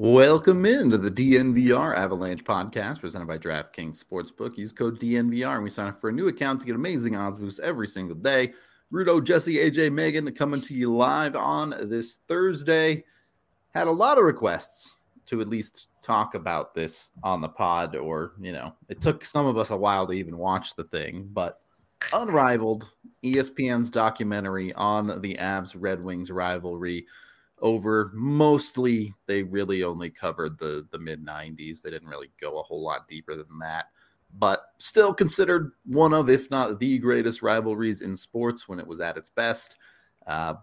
Welcome into the DNVR Avalanche podcast presented by DraftKings Sportsbook. Use code DNVR and we sign up for a new account to get amazing odds boosts every single day. Rudo, Jesse, AJ, Megan coming to you live on this Thursday. Had a lot of requests to at least talk about this on the pod, or, you know, it took some of us a while to even watch the thing, but Unrivaled, ESPN's documentary on the Avs Red Wings rivalry over. Mostly they really only covered the the mid 90s they didn't really go a whole lot deeper than that but still considered one of if not the greatest rivalries in sports when it was at its best. Uh,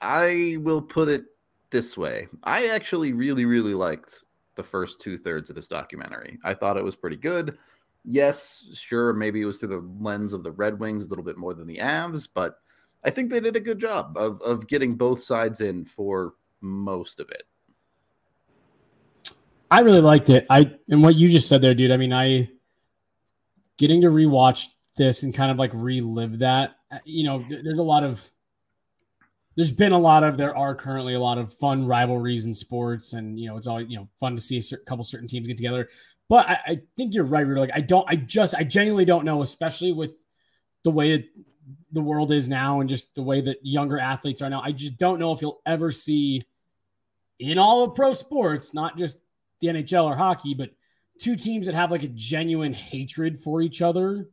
i will put it this way. I actually really really liked the first two thirds of this documentary. I thought it was pretty good. Yes sure maybe it was through the lens of the red wings a little bit more than the avs but I think they did a good job of, of getting both sides in for most of it. I really liked it. I and what you just said there, dude. I mean, I getting to rewatch this and kind of like relive that. Uh, you know, there's a lot of there's been a lot of there are currently a lot of fun rivalries in sports, and you know, it's always you know fun to see a certain, couple certain teams get together. But I, I think you're right, Rudy. Like, I don't, I just, I genuinely don't know, especially with the way it, the world is now and just the way that younger athletes are now. I just don't know if you'll ever see in all of pro sports, not just the NHL or hockey, but two teams that have like a genuine hatred for each other,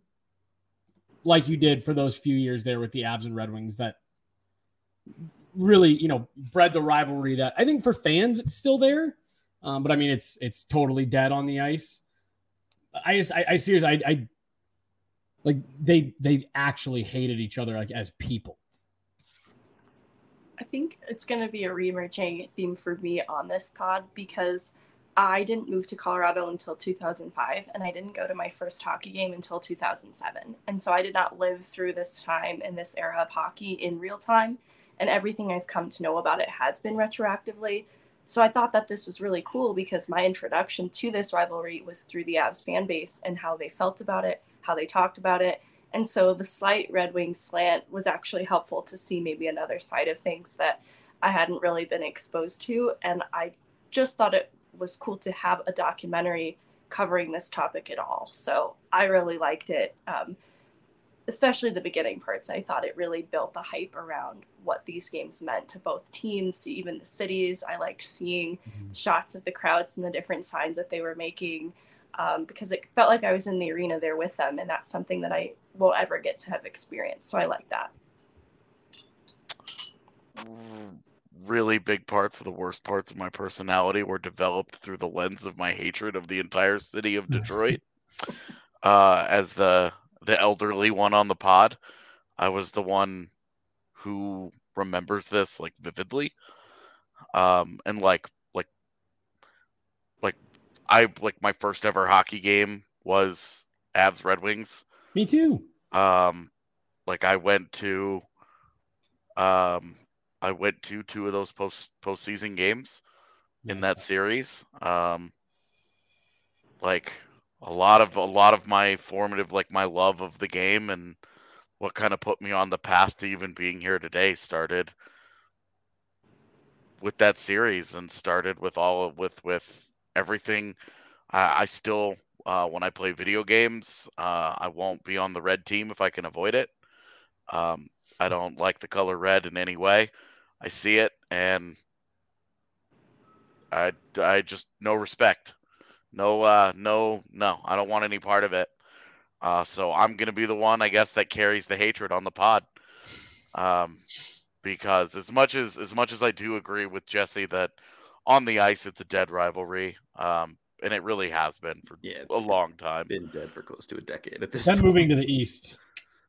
like you did for those few years there with the Avs and Red Wings that really, you know, bred the rivalry that I think for fans it's still there. Um, but I mean, it's it's totally dead on the ice. I just, I, I seriously, I, I like they they actually hated each other like as people. I think it's going to be a reemerging theme for me on this pod because I didn't move to Colorado until 2005 and I didn't go to my first hockey game until 2007. And so I did not live through this time in this era of hockey in real time. And everything I've come to know about it has been retroactively. So I thought that this was really cool because my introduction to this rivalry was through the Avs fan base and how they felt about it how they talked about it. And so the slight Red Wing slant was actually helpful to see maybe another side of things that I hadn't really been exposed to. And I just thought it was cool to have a documentary covering this topic at all. So I really liked it, um, especially the beginning parts. I thought it really built the hype around what these games meant to both teams, to even the cities. I liked seeing mm-hmm. shots of the crowds and the different signs that they were making um, because it felt like I was in the arena there with them, and that's something that I won't ever get to have experienced. So I like that. Really big parts of the worst parts of my personality were developed through the lens of my hatred of the entire city of Detroit. uh, as the the elderly one on the pod, I was the one who remembers this like vividly. Um, and like I like my first ever hockey game was Avs Red Wings. Me too. Um, like I went to, um, I went to two of those post postseason games nice. in that series. Um, like a lot of a lot of my formative, like my love of the game and what kind of put me on the path to even being here today started with that series and started with all of, with with everything. I, I still, uh, when I play video games, uh, I won't be on the red team if I can avoid it. Um, I don't like the color red in any way. I see it and I, I just no respect. No, uh, no, no. I don't want any part of it. Uh, so I'm gonna be the one, I guess, that carries the hatred on the pod. Um, because as much as as much as I do agree with Jesse that on the ice it's a dead rivalry. Um, and it really has been for yeah, a long time. Been dead for close to a decade at this. Then moving to the east.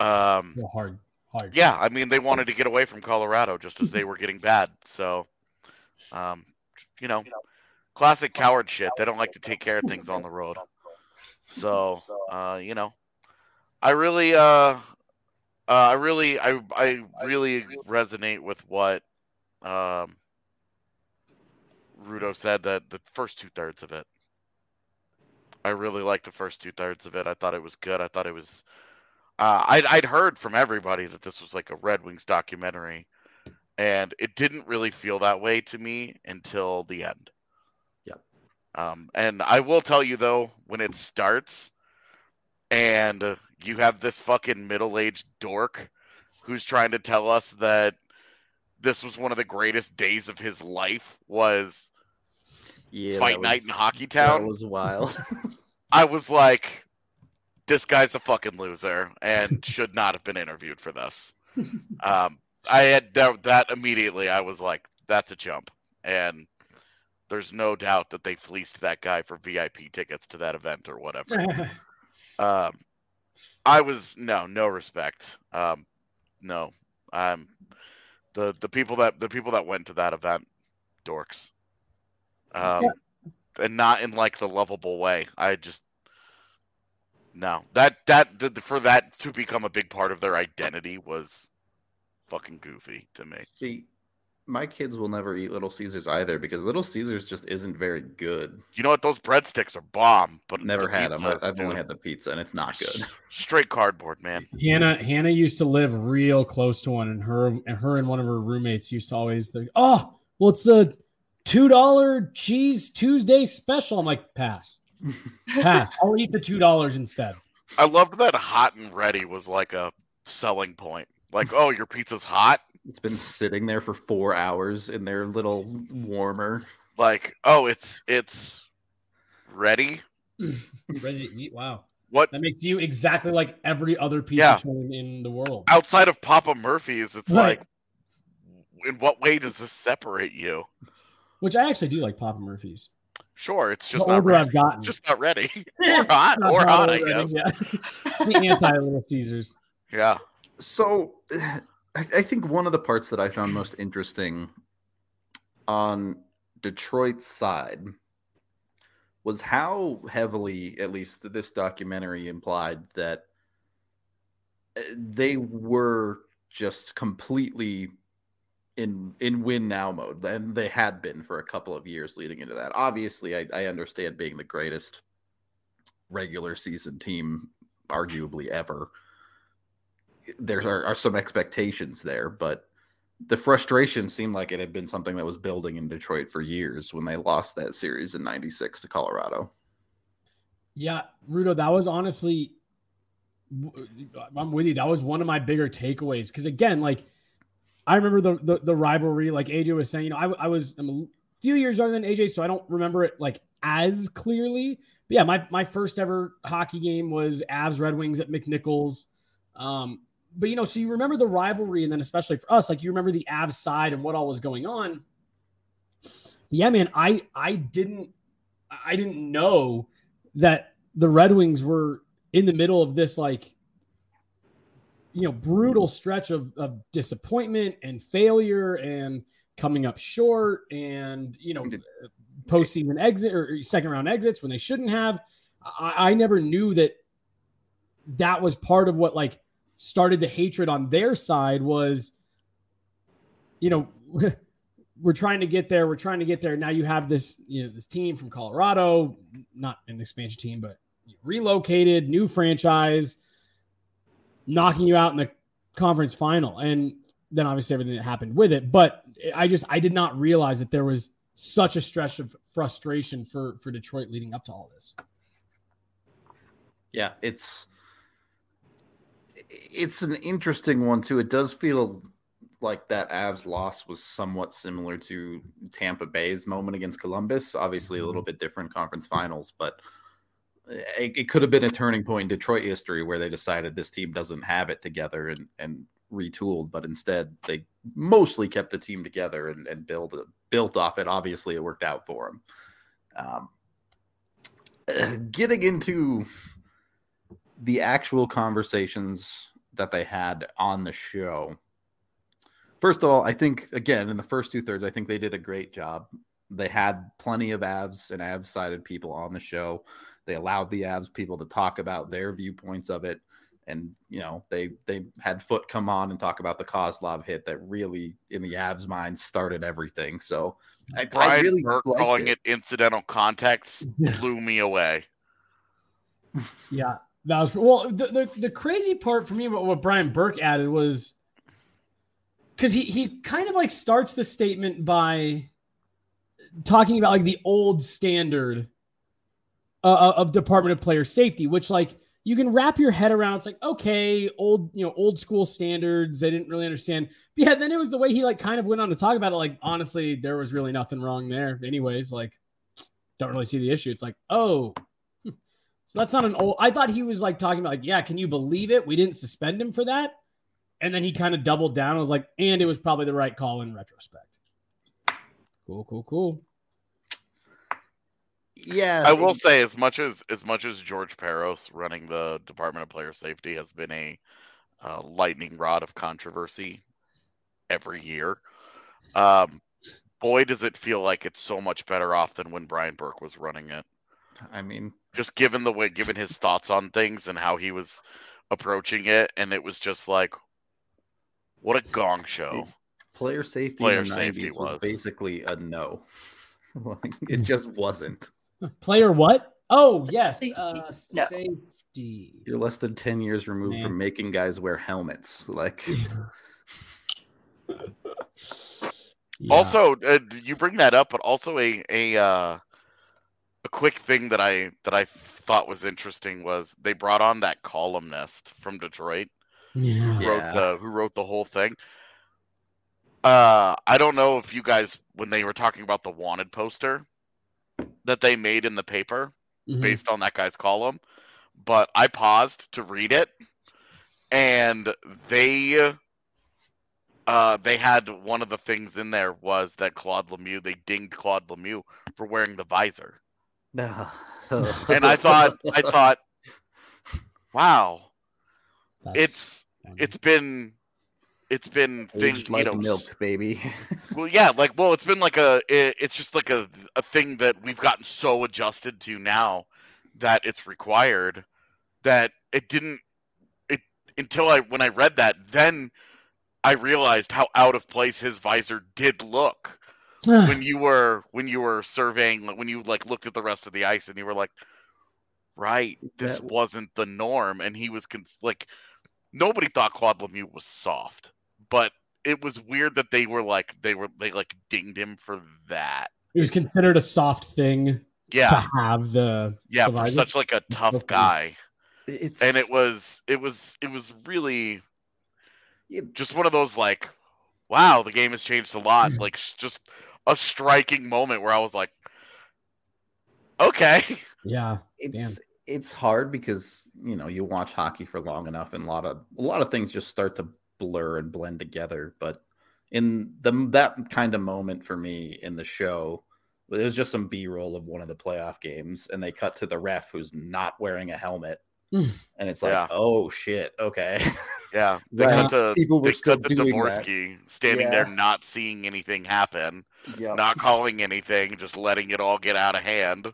Um, hard, hard. Yeah, I mean they wanted to get away from Colorado just as they were getting bad. So, um, you know, classic coward shit. They don't like to take care of things on the road. So, uh, you know, I really, uh, uh, I really, I, I really resonate with what, um, Rudo said that the first two thirds of it. I really liked the first two thirds of it. I thought it was good. I thought it was. Uh, I'd I'd heard from everybody that this was like a Red Wings documentary, and it didn't really feel that way to me until the end. Um, and I will tell you though, when it starts, and you have this fucking middle-aged dork who's trying to tell us that this was one of the greatest days of his life was Yeah, fight that night was- in Hockey That was wild. I was like, this guy's a fucking loser and should not have been interviewed for this. Um, I had that, that immediately. I was like, that's a jump. And there's no doubt that they fleeced that guy for VIP tickets to that event or whatever. Um, I was no, no respect. Um, no, um, the the people that the people that went to that event, dorks. Um, and not in like the lovable way. I just no that that the, for that to become a big part of their identity was fucking goofy to me. See, my kids will never eat Little Caesars either because Little Caesars just isn't very good. You know what? Those breadsticks are bomb, but Never the had them. I've only had the pizza, and it's not good. Straight cardboard, man. Hannah Hannah used to live real close to one, and her and her and one of her roommates used to always think, "Oh, well, it's the two dollar cheese Tuesday special." I'm like, pass, pass. I'll eat the two dollars instead. I loved that hot and ready was like a selling point. Like, oh, your pizza's hot. It's been sitting there for four hours in their little warmer. Like, oh, it's it's ready. Ready to eat? Wow, What that makes you exactly like every other pizza Yeah. chain in the world. outside of Papa Murphy's? It's Right. like, in what way does this separate you? Which I actually do like Papa Murphy's. Sure, it's just the not ready. I've gotten, It's just not ready. or hot, or hot, I already, guess. yeah. the anti Little Caesars. Yeah. So, I, I think one of the parts that I found most interesting on Detroit's side was how heavily, at least this documentary implied, that uh, they were just completely in in win now mode, and they had been for a couple of years leading into that. Obviously, I, I understand being the greatest regular season team, arguably ever there are, are some expectations there, but the frustration seemed like it had been something that was building in Detroit for years when they lost that series in 96 to Colorado. Yeah, Rudo, that was honestly, I'm with you. That was one of my bigger takeaways because again, like I remember the, the the rivalry. Like AJ was saying, you know, I, I was I'm a few years younger than AJ, so I don't remember it like as clearly. But yeah, my my first ever hockey game was Avs Red Wings at McNichols. Um, but you know, so you remember the rivalry, and then especially for us, like you remember the Avs side and what all was going on. Yeah, man, I I didn't I didn't know that the Red Wings were in the middle of this like you know brutal stretch of, of disappointment and failure and coming up short and you know postseason exit or second round exits when they shouldn't have. I, I never knew that that was part of what like started the hatred on their side was you know we're trying to get there we're trying to get there. Now you have this you know this team from colorado not an expansion team but relocated new franchise knocking you out in the conference final. And then obviously everything that happened with it. But i just i did not realize that there was such a stretch of frustration for for detroit leading up to all this. Yeah, it's it's an interesting one too. It does feel like that Avs loss was somewhat similar to Tampa Bay's moment against Columbus. Obviously, a little bit different conference finals, but it, it could have been a turning point in Detroit history where they decided this team doesn't have it together and and retooled, but instead they mostly kept the team together and, and build built off it. Obviously, it worked out for them. Um, getting into the actual conversations that they had on the show. First of all, I think again in the first two thirds, I think they did a great job. They had plenty of Avs and Avs sided people on the show. They allowed the Avs people to talk about their viewpoints of it, and you know they they had Foote come on and talk about the Kozlov hit that really, in the Avs' mind, started everything. So I, I really Burke liked calling it. incidental context blew me away. Yeah, that was well. The, the, the crazy part for me about what Brian Burke added was because he he kind of like starts the statement by talking about like the old standard uh, of Department of Player Safety, which like you can wrap your head around. It's like okay, old you know old school standards. They didn't really understand. But yeah, then it was the way he like kind of went on to talk about it. Like honestly, there was really nothing wrong there. Anyways, like don't really see the issue. It's like oh. So that's not an old. I thought he was like talking about like, yeah, can you believe it? We didn't suspend him for that, and then he kind of doubled down. I was like, and it was probably the right call in retrospect. Cool, cool, cool. Yeah, I will say, as much as as much as George Parros running the Department of Player Safety has been a uh, lightning rod of controversy every year, um, boy, does it feel like it's so much better off than when Brian Burke was running it. I mean, Just given the way, given his thoughts on things and how he was approaching it, and it was just like, what a gong show. player safety Player in the safety 90s was was. basically a no. like, it just wasn't. Player what? Oh yes, Safety. uh, No. safety. You're less than 10 years removed Man. from making guys wear helmets. Like, Yeah. Also, uh, you bring that up, but also a a uh, a quick thing that I that I thought was interesting was they brought on that columnist from Detroit yeah. who wrote the who wrote the whole thing. Uh, I don't know if you guys when they were talking about the wanted poster that they made in the paper Mhm. based on that guy's column, but I paused to read it, and they uh, they had one of the things in there was that Claude Lemieux they dinged Claude Lemieux for wearing the visor, and I thought I thought, wow, That's it's funny. it's been it's been things aged you like know milk, baby. well yeah like well it's been like a it, it's just like a a thing that we've gotten so adjusted to now that it's required that it didn't it until I when I read that then I realized how out of place his visor did look when you were when you were surveying when you like looked at the rest of the ice and you were like right this That- wasn't the norm and he was cons- like nobody thought Claude Lemieux was soft but it was weird that they were like they were they like dinged him for that. It was considered a soft thing yeah. to have the yeah the for visor. such like a tough guy. It's and it was it was it was really just one of those like wow the game has changed a lot like just a striking moment where i was like okay yeah. it's Damn. it's hard because you know you watch hockey for long enough and a lot of a lot of things just start to blur and blend together but in the that kind of moment for me in the show it was just some b-roll of one of the playoff games and they cut to the ref who's not wearing a helmet Mm. and it's like Yeah. oh shit okay yeah they Right. cut to People were they still cut to doing that. Devorski standing there not seeing anything happen yeah not calling anything just letting it all get out of hand.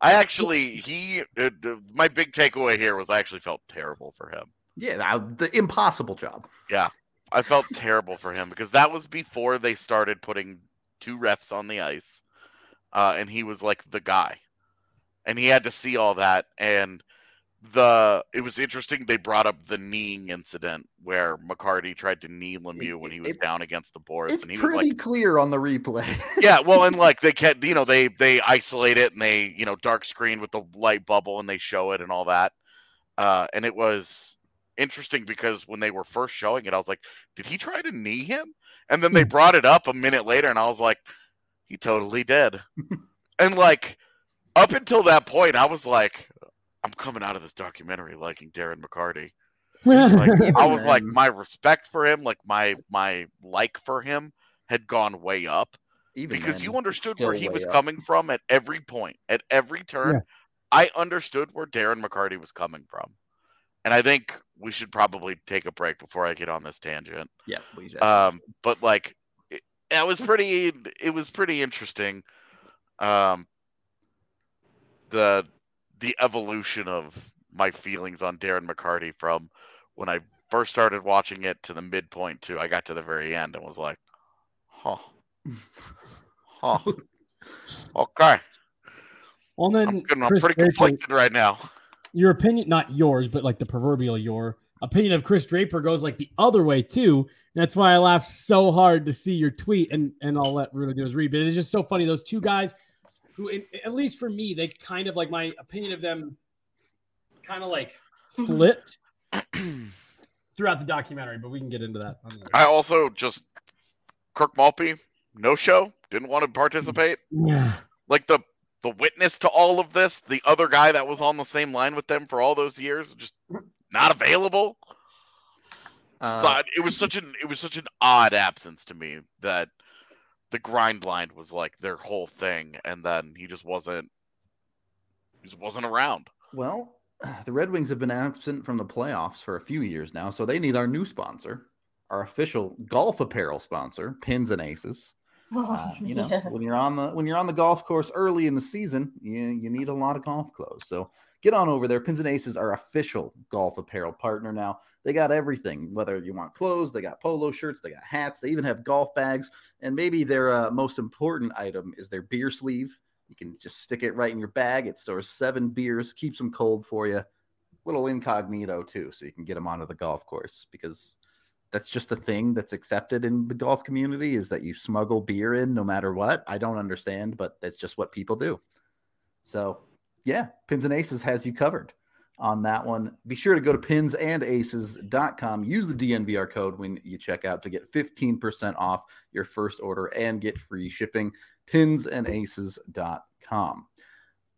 I actually he uh, my big takeaway here was i actually felt terrible for him. Yeah the impossible job. Yeah, I felt terrible for him because that was before they started putting two refs on the ice, uh, and he was like the guy, and he had to see all that. And the it was interesting they brought up the kneeing incident where McCarty tried to knee Lemieux when he was it- down against the boards, it's and he was pretty like, clear on the replay yeah, well, and like they kept, you know, they they isolate it and they, you know, dark screen with the light bubble and they show it and all that. Uh, and it was interesting because when they were first showing it, I was like, did he try to knee him? And then they brought it up a minute later, and I was like, he totally did. and like up until that point, I was like, I'm coming out of this documentary liking Darren McCarty. Like I was like, my respect for him, like my my like for him had gone way up Even because then, you understood where he was up. coming from at every point, at every turn. Yeah. I understood where Darren McCarty was coming from. And I think we should probably take a break before I get on this tangent. Yeah, we just, Um, but like, it, it was pretty, it was pretty interesting. Um, the the evolution of my feelings on Darren McCarty from when I first started watching it to the midpoint to I got to the very end and was like, huh, huh, okay. well, and I'm, then getting- I'm Chris pretty Draper, conflicted right now. your opinion, not yours, but like the proverbial your opinion of Chris Draper goes like the other way too. And that's why I laughed so hard to see your tweet, and and I'll let Ruda do his read. But it's just so funny. Those two guys, who, in, at least for me, they kind of like my opinion of them kind of like flipped throughout the documentary, but we can get into that. on the other I also just Kirk Maltby, no show, didn't want to participate. Yeah. Like the the witness to all of this, the other guy that was on the same line with them for all those years, just not available. Uh, Thought it was such an it was such an odd absence to me that the grind line was like their whole thing, and then he just wasn't he just wasn't around. Well, the Red Wings have been absent from the playoffs for a few years now, so they need our new sponsor, our official golf apparel sponsor, Pins and Aces. Uh, you know, Yeah. when you're on the when you're on the golf course early in the season, you, you need a lot of golf clothes. So get on over there. Pins and Aces are official golf apparel partner now. They got everything. Whether you want clothes, they got polo shirts, they got hats, they even have golf bags, and maybe their uh, most important item is their beer sleeve. You can just stick it right in your bag. It stores seven beers, keeps them cold for you. Little incognito too, so you can get them onto the golf course because that's just a thing that's accepted in the golf community is that you smuggle beer in no matter what. I don't understand, but that's just what people do. So, yeah, Pins and Aces has you covered on that one. Be sure to go to pinsandaces.com. Use the DNVR code when you check out to get 15% off your first order and get free shipping. Pinsandaces.com.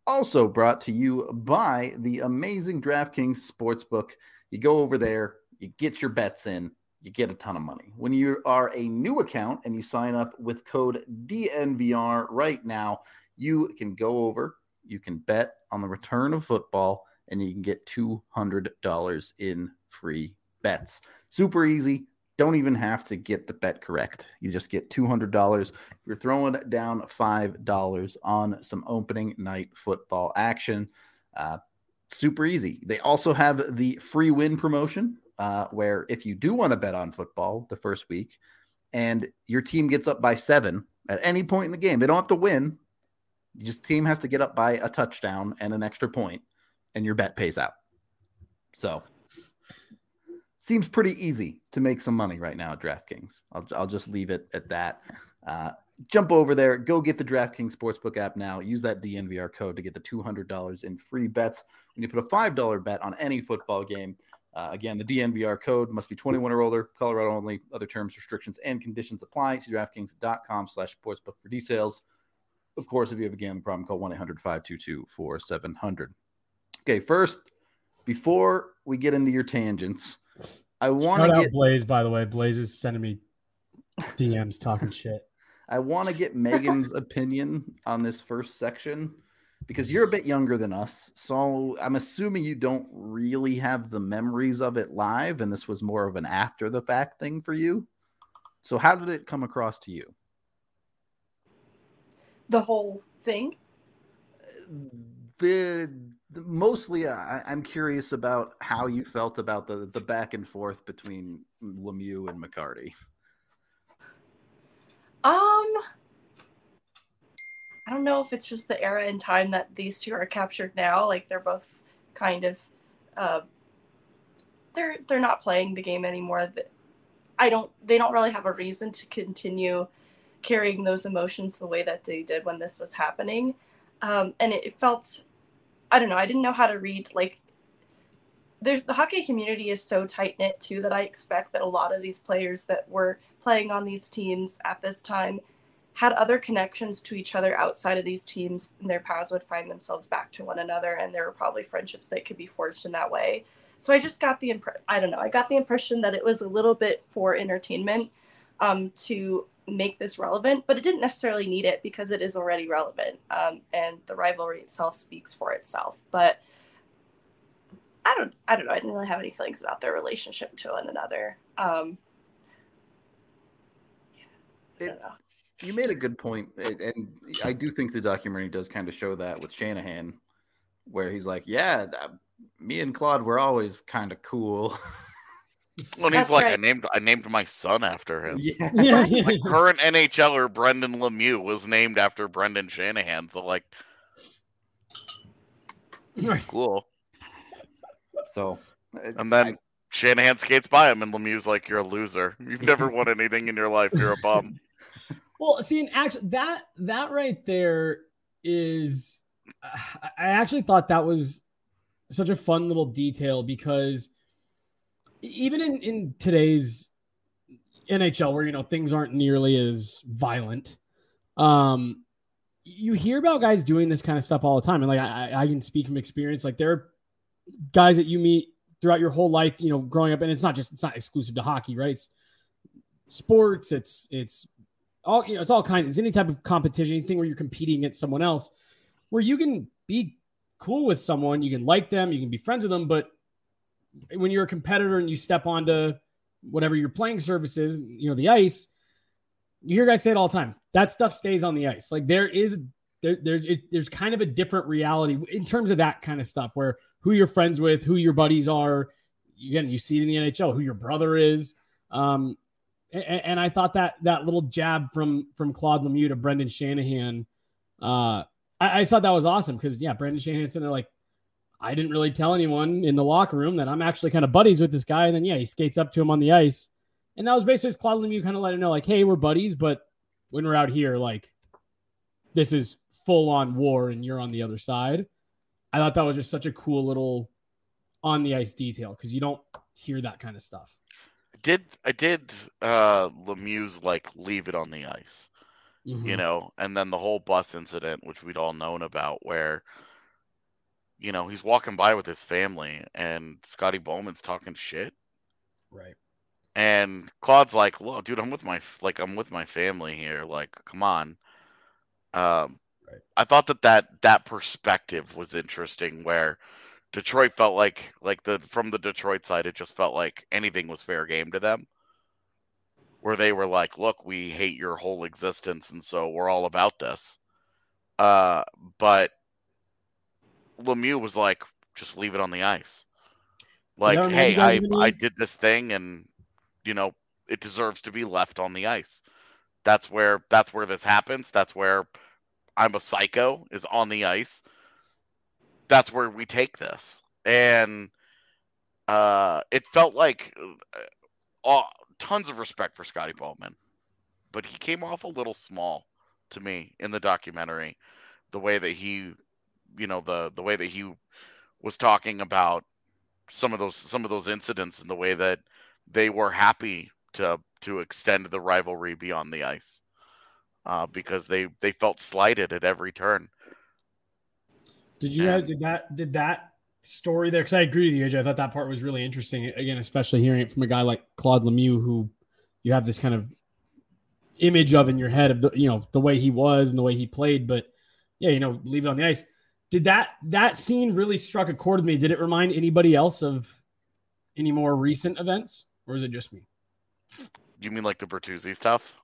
Also brought to you by the amazing DraftKings Sportsbook. You go over there, you get your bets in, you get a ton of money. When you are a new account and you sign up with code DNVR right now, you can go over, you can bet on the return of football, and you can get $200 in free bets. Super easy. Don't even have to get the bet correct. You just get $200. You're throwing down $5 on some opening night football action. Uh, super easy. They also have the free win promotion, uh, where if you do want to bet on football the first week and your team gets up by seven at any point in the game, they don't have to win. You just team has to get up by a touchdown and an extra point, and your bet pays out. So seems pretty easy to make some money right now at DraftKings. I'll, I'll just leave it at that. Uh, jump over there, go get the DraftKings Sportsbook app now. Use that DNVR code to get the $200 in free bets when you put a $5 bet on any football game. Uh, again, the DNVR code must be 21 or older, Colorado only. Other terms, restrictions, and conditions apply. See DraftKings.com slash sportsbook for details. Of course, if you have a gambling problem, call 1 800 522 4700. Okay, first, before we get into your tangents, I want to get Blaze, by the way. Blaze is sending me DMs talking shit. I want to get Megan's opinion on this first section because you're a bit younger than us. So I'm assuming you don't really have the memories of it live, and this was more of an after the fact thing for you. So, how did it come across to you? The whole thing. The, the mostly, I, I'm curious about how you felt about the the back and forth between Lemieux and McCarty. Um, I don't know if it's just the era and time that these two are captured now. Like they're both kind of, uh, they're they're not playing the game anymore. I don't. They don't really have a reason to continue carrying those emotions the way that they did when this was happening. Um, and it, felt, I don't know. I didn't know how to read like. The hockey community is so tight knit too that I expect that a lot of these players that were playing on these teams at this time had other connections to each other outside of these teams and their paths would find themselves back to one another and there were probably friendships that could be forged in that way so i just got the impression, I don't know i got the impression that it was a little bit for entertainment um, to make this relevant but it didn't necessarily need it because it is already relevant um, and the rivalry itself speaks for itself. But i don't i don't know. I didn't really have any feelings about their relationship to one another. Um, It- You made a good point, and I do think the documentary does kind of show that with Shanahan, where he's like, "Yeah, that- me and Claude were always kind of cool." When he's That's like, I named I named my son after him. yeah, Yeah, yeah, Like current NHLer Brendan Lemieux was named after Brendan Shanahan. So like, yeah. cool. so uh, And then Shanahan skates by him, and Lemieux's like, "You're a loser. You've never won anything in your life. You're a bum." Well, see, and actually, that that right there is I actually thought that was such a fun little detail because even in, in today's NHL where you know things aren't nearly as violent, um, you hear about guys doing this kind of stuff all the time. And like I, I can speak from experience, like there are guys that you meet throughout your whole life, you know, growing up, and it's not just it's not exclusive to hockey, right? It's sports, it's it's all you know, it's all kinds, it's any type of competition, anything where you're competing against someone else, where you can be cool with someone, you can like them, you can be friends with them, but when you're a competitor and you step onto whatever your playing services, you know, the ice, you hear guys say it all the time. That stuff stays on the ice. Like there is there, there's it, there's kind of a different reality in terms of that kind of stuff where who you're friends with, who your buddies are. Again, you see it in the NHL, who your brother is. Um, and, and, I thought that that little jab from from Claude Lemieux to Brendan Shanahan, uh, I, I thought that was awesome because yeah, Brendan Shanahan said they're like, I didn't really tell anyone in the locker room that I'm actually kind of buddies with this guy, and then yeah, he skates up to him on the ice, and that was basically Claude Lemieux kind of let him know like, hey, we're buddies, but when we're out here, like, this is full on war, and you're on the other side. I thought that was just such a cool little on the ice detail because you don't hear that kind of stuff. Did I did uh Lemieux's like leave it on the ice, mm-hmm. you know, and then the whole bus incident, which we'd all known about, where you know he's walking by with his family and Scotty Bowman's talking shit, right? And Claude's like, "Look, dude, I'm with my like I'm with my family here. Like, come on." Um, Right. I thought that, that that perspective was interesting where Detroit felt like like the from the Detroit side it just felt like anything was fair game to them. Where they were like, "Look, we hate your whole existence and so we're all about this." Uh but Lemieux was like, "Just leave it on the ice." Like, "Hey, I I did this thing and you know, it deserves to be left on the ice." That's where that's where this happens. That's where I'm a psycho is on the ice, that's where we take this. And uh, it felt like uh, tons of respect for Scotty Bowman, but he came off a little small to me in the documentary. The way that he, you know, the the way that he was talking about some of those some of those incidents and the way that they were happy to to extend the rivalry beyond the ice uh, because they they felt slighted at every turn. Did you guys did that did that story there? Because I agree with you, AJ. I thought that part was really interesting. Again, especially hearing it from a guy like Claude Lemieux, who you have this kind of image of in your head of the you know the way he was and the way he played. But yeah, you know, leave it on the ice. Did that that scene really struck a chord with me? Did it remind anybody else of any more recent events, or is it just me? You mean like the Bertuzzi stuff?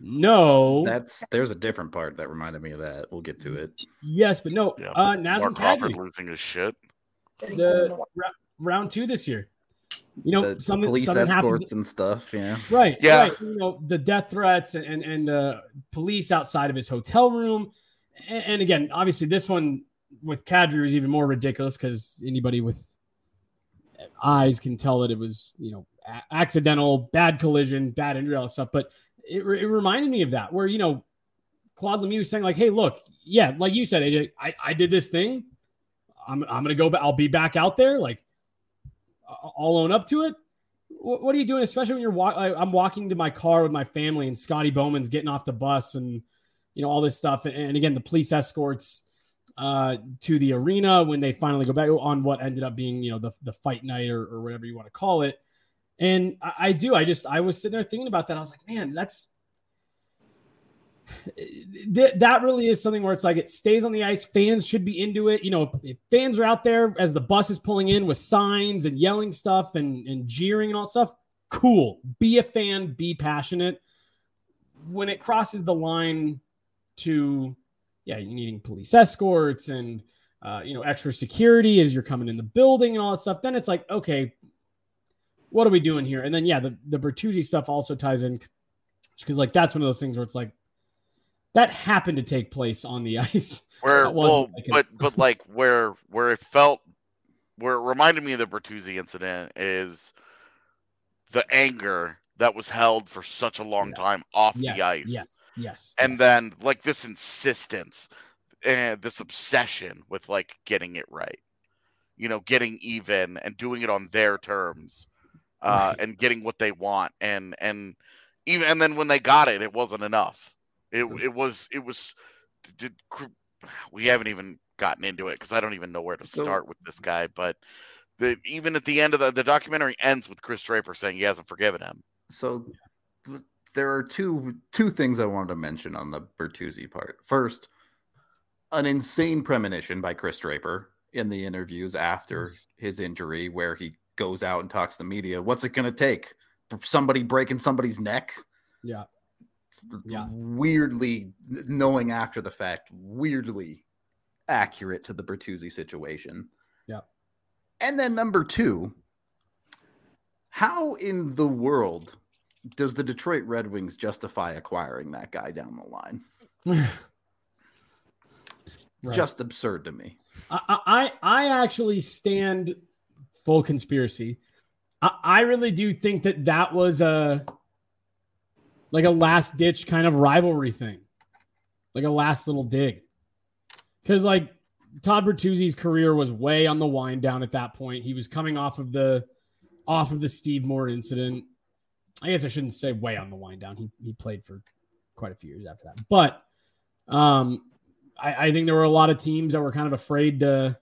No, that's there's a different part that reminded me of that. We'll get to it. Yes, but no. Yeah, uh, Nazem Mark Crawford losing his shit. The round two this year. You know, the, some the police escorts happens. and stuff. Yeah, right. Yeah, right. you know the death threats and and, and uh, police outside of his hotel room. And, and again, obviously, this one with Kadri was even more ridiculous because anybody with eyes can tell that it was you know accidental, bad collision, bad injury, all that stuff. But it, it reminded me of that, where you know Claude Lemieux saying like, "Hey, look, yeah, like you said, AJ, I, I did this thing. I'm I'm gonna go back. I'll be back out there. Like, I'll own up to it. What, what are you doing? Especially when you're walking. I'm walking to my car with my family, and Scotty Bowman's getting off the bus, and you know all this stuff. And, and again, the police escorts uh, to the arena when they finally go back on what ended up being you know the the fight night or, or whatever you want to call it. And I, I do. I just I was sitting there thinking about that. I was like, man, that's th- that really is something where it's like it stays on the ice. Fans should be into it. You know, if, if, fans are out there as the bus is pulling in with signs and yelling stuff and, and jeering and all stuff, cool. Be a fan, be passionate. When it crosses the line to, yeah, you're needing police escorts and, uh, you know, extra security as you're coming in the building and all that stuff, then it's like, okay, what are we doing here? And then yeah, the the Bertuzzi stuff also ties in because like that's one of those things where it's like that happened to take place on the ice. Where well, like but a... but like where where it felt where it reminded me of the Bertuzzi incident is the anger that was held for such a long yeah. time off yes, the ice. Yes, yes. And yes. then like this insistence and this obsession with like getting it right, you know, getting even and doing it on their terms, uh, Right. and getting what they want, and and even and then when they got it, it wasn't enough. It it was it was. Did, we haven't even gotten into it because I don't even know where to So- start with this guy, but. The, even at the end of the, the documentary ends with Chris Draper saying he hasn't forgiven him. So th- there are two two things I wanted to mention on the Bertuzzi part. First, an insane premonition by Chris Draper in the interviews after his injury, where he goes out and talks to the media. What's it going to take? Somebody breaking somebody's neck? Yeah. Yeah. Weirdly, knowing after the fact, weirdly accurate to the Bertuzzi situation. Yeah. And then number two, how in the world does the Detroit Red Wings justify acquiring that guy down the line? Right. Just absurd to me. I, I I actually stand full conspiracy. I, I really do think that that was a like a last ditch kind of rivalry thing, like a last little dig. Because like Todd Bertuzzi's career was way on the wind down at that point. He was coming off of the off of the Steve Moore incident. I guess I shouldn't say way on the wind down. He he played for quite a few years after that, but um, I, I think there were a lot of teams that were kind of afraid to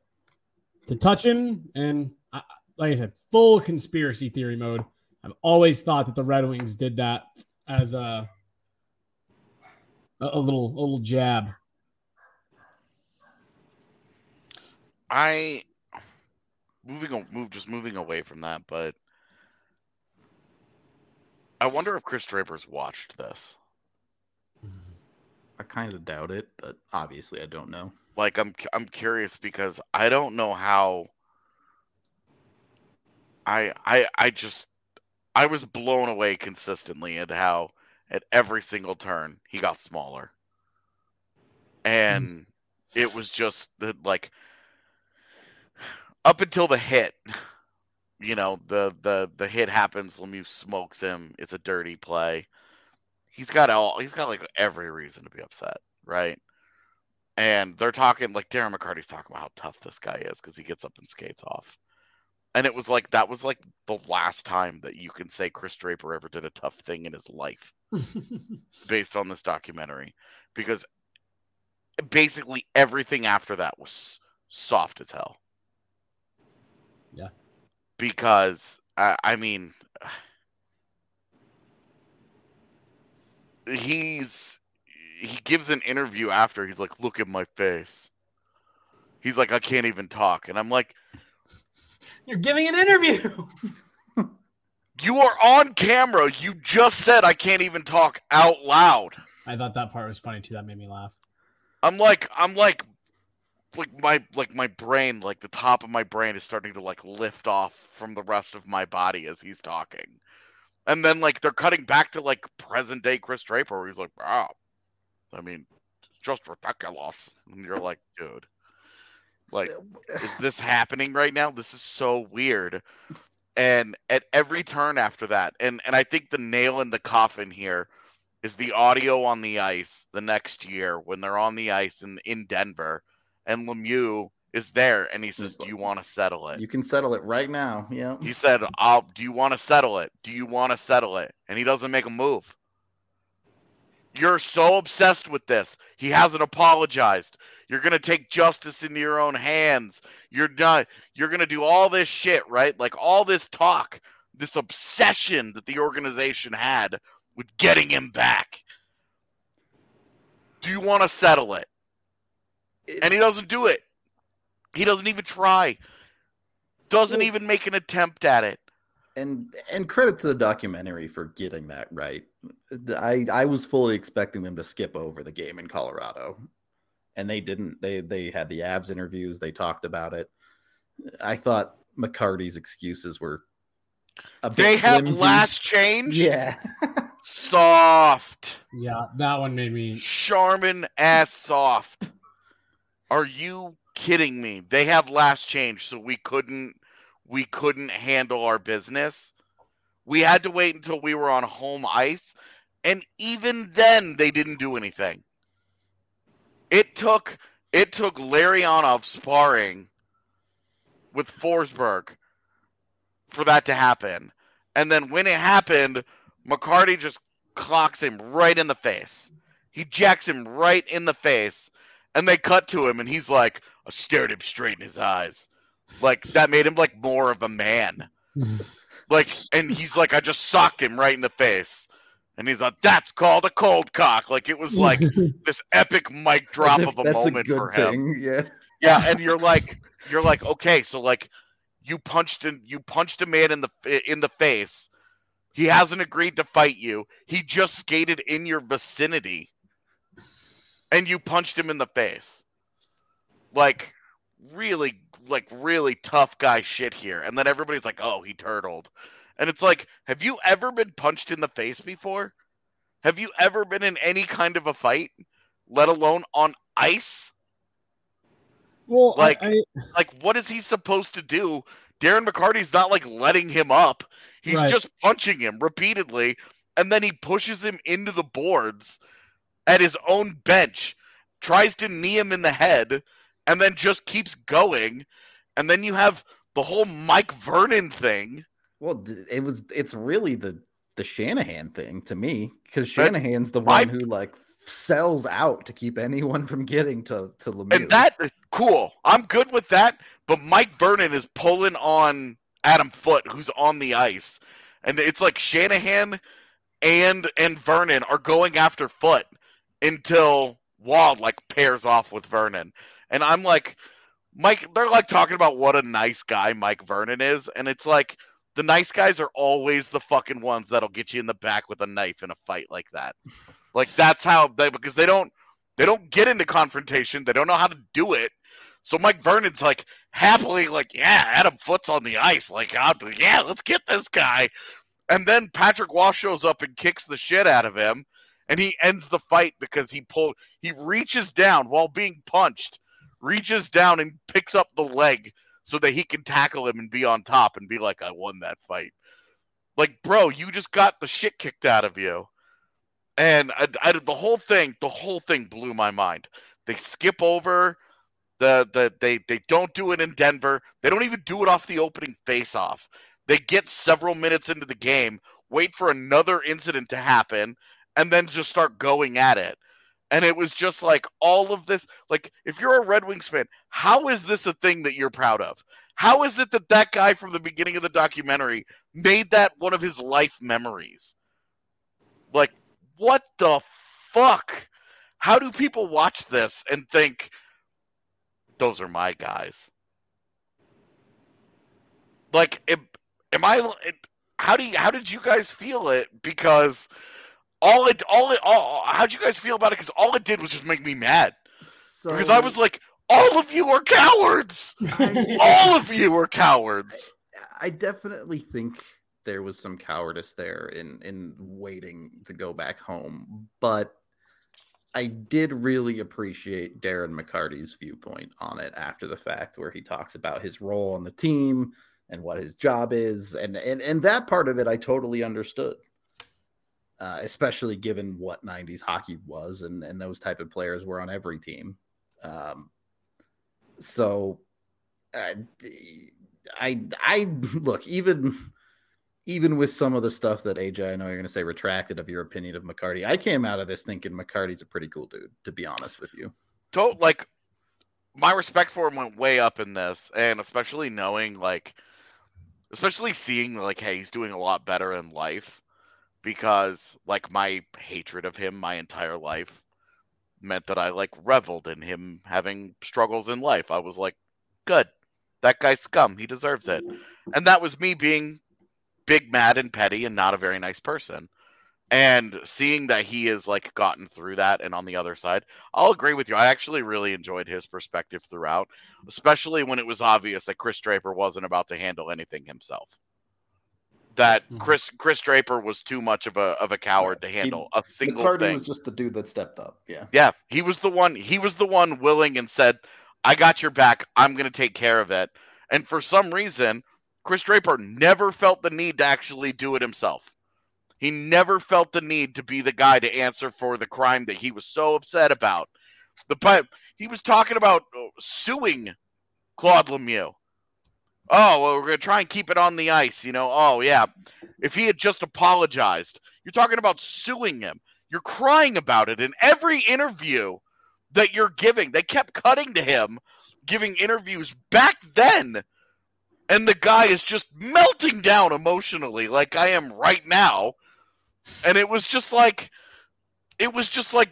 to touch him. And I, like I said, full conspiracy theory mode. I've always thought that the Red Wings did that as a a, little a little jab. I moving a- move just moving away from that, but I wonder if Chris Draper's watched this. I kind of doubt it, but obviously I don't know. Like I'm I'm curious because I don't know how I I I just I was blown away consistently at how at every single turn he got smaller. And hmm. it was just that like up until the hit, you know, the the the hit happens, Lemieux smokes him. It's a dirty play. He's got all he's got like every reason to be upset, right? And they're talking like Darren McCarty's talking about how tough this guy is because he gets up and skates off. And it was like that was like the last time that you can say Chris Draper ever did a tough thing in his life based on this documentary because basically everything after that was soft as hell. Yeah. Because I, I mean, he's he gives an interview after he's like, "Look at my face." He's like, "I can't even talk," and I'm like, You're giving an interview. "You are on camera. You just said I can't even talk out loud." I thought that part was funny too. That made me laugh. I'm like I'm like like my like my brain like the top of my brain is starting to like lift off from the rest of my body as he's talking. And then like they're cutting back to like present day Chris Draper where he's like, "Wow. I mean, it's just ridiculous." And you're like, "Dude, like is this happening right now? This is so weird." And at every turn after that, and and I think the nail in the coffin here is the audio on the ice the next year when they're on the ice in in Denver, and Lemieux is there, and he says, "Do you want to settle it?" You can settle it right now. Yeah. He said, "I'll. Do you want to settle it? Do you want to settle it?" And he doesn't make a move. You're so obsessed with this. He hasn't apologized. You're gonna take justice into your own hands. You're not. You're gonna do all this shit, right? Like all this talk, this obsession that the organization had with getting him back. Do you want to settle it? And he doesn't do it. He doesn't even try. Doesn't Well- even make an attempt at it. and and credit to the documentary for getting that right. I I was fully expecting them to skip over the game in Colorado, and they didn't. They they had the Avs interviews. They talked about it. I thought McCarty's excuses were a bit They have flimsy. last change. Yeah, Soft. Yeah, that one made me. Charmin ass soft. Are you kidding me? They have last change, so we couldn't we couldn't handle our business. We had to wait until we were on home ice, and even then they didn't do anything. It took It took Larionov sparring with Forsberg for that to happen. And then when it happened, McCarty just clocks him right in the face. He jacks him right in the face. And they cut to him and he's like, I stared him straight in his eyes. Like that made him like more of a man. like and he's like, I just socked him right in the face. And he's like, that's called a cold cock. Like it was like this epic mic drop of a that's moment good for him. thing. Yeah. Yeah, and you're like, you're like, okay, so like, you punched in, you punched a man in the in the face. He hasn't agreed to fight you. He just skated in your vicinity, and you punched him in the face. Like, really, like really tough guy shit here. And then everybody's like, oh, he turtled, and it's like, have you ever been punched in the face before? Have you ever been in any kind of a fight, let alone on ice? Well, Like- I, I, like what is he supposed to do? Darren McCarty's not like letting him up. He's Right. just punching him repeatedly, and then he pushes him into the boards at his own bench, tries to knee him in the head, and then just keeps going. And then you have the whole Mike Vernon thing. Well, it was. It's really the the Shanahan thing to me because Shanahan's the my- one who like sells out to keep anyone from getting to to Lemieux. And that cool. I'm good with that. But Mike Vernon is pulling on Adam Foote, who's on the ice, and it's like Shanahan and and Vernon are going after Foote until Roy like pairs off with Vernon, and I'm like, Mike. They're like talking about what a nice guy Mike Vernon is, and it's like the nice guys are always the fucking ones that'll get you in the back with a knife in a fight like that. Like that's how they because they don't they don't get into confrontation. They don't know how to do it. So Mike Vernon's like happily like, yeah, Adam Foote's on the ice. Like, yeah, let's get this guy. And then Patrick Roy shows up and kicks the shit out of him, and he ends the fight because he pulled he reaches down while being punched, reaches down and picks up the leg so that he can tackle him and be on top and be like, I won that fight. Like, bro, you just got the shit kicked out of you. And I, I, the whole thing, the whole thing blew my mind. They skip over the the they they don't do it in Denver. They don't even do it off the opening face-off. They get several minutes into the game, wait for another incident to happen, and then just start going at it. And it was just like all of this. Like, if you're a Red Wings fan, how is this a thing that you're proud of? How is it that that guy from the beginning of the documentary made that one of his life memories? Like, what the fuck? How do people watch this and think those are my guys? Like, am, am I? How do you, how did you guys feel it? Because all it all it all how'd you guys feel about it? Because all it did was just make me mad. so, Because I was like, all of you are cowards. I, All of you are cowards. I definitely think there was some cowardice there in in waiting to go back home, but I did really appreciate Darren McCarty's viewpoint on it after the fact, where he talks about his role on the team and what his job is, and and and that part of it I totally understood, uh, especially given what '90s hockey was, and and those type of players were on every team. Um, so, uh, I I look even even with some of the stuff that AJ, I know you're going to say retracted of your opinion of McCarty. I came out of this thinking McCarty's a pretty cool dude, to be honest with you. Don't like my respect for him went way up in this, and especially knowing like, especially seeing like, hey, he's doing a lot better in life, because like my hatred of him my entire life meant that I like reveled in him having struggles in life. I was like, good, that guy's scum, he deserves it, and that was me being big, mad, and petty, and not a very nice person. And seeing that he has like gotten through that and on the other side, I'll agree with you. I actually really enjoyed his perspective throughout, especially when it was obvious that Chris Draper wasn't about to handle anything himself. That Mhm. Chris Chris Draper was too much of a of a coward to He- handle a single McCarty thing. was just the dude that stepped up. Yeah. Yeah, he was the one. He was the one willing and said, "I got your back. I'm going to take care of it." And for some reason, Chris Draper never felt the need to actually do it himself. He never felt the need to be the guy to answer for the crime that he was so upset about. The but he was talking about uh, suing Claude Lemieux. Oh, well, we're going to try and keep it on the ice, you know. Oh, yeah. If he had just apologized, you're talking about suing him. You're crying about it in every interview that you're giving. They kept cutting to him giving interviews back then. And the guy is just melting down emotionally like I am right now. And it was just like it was just like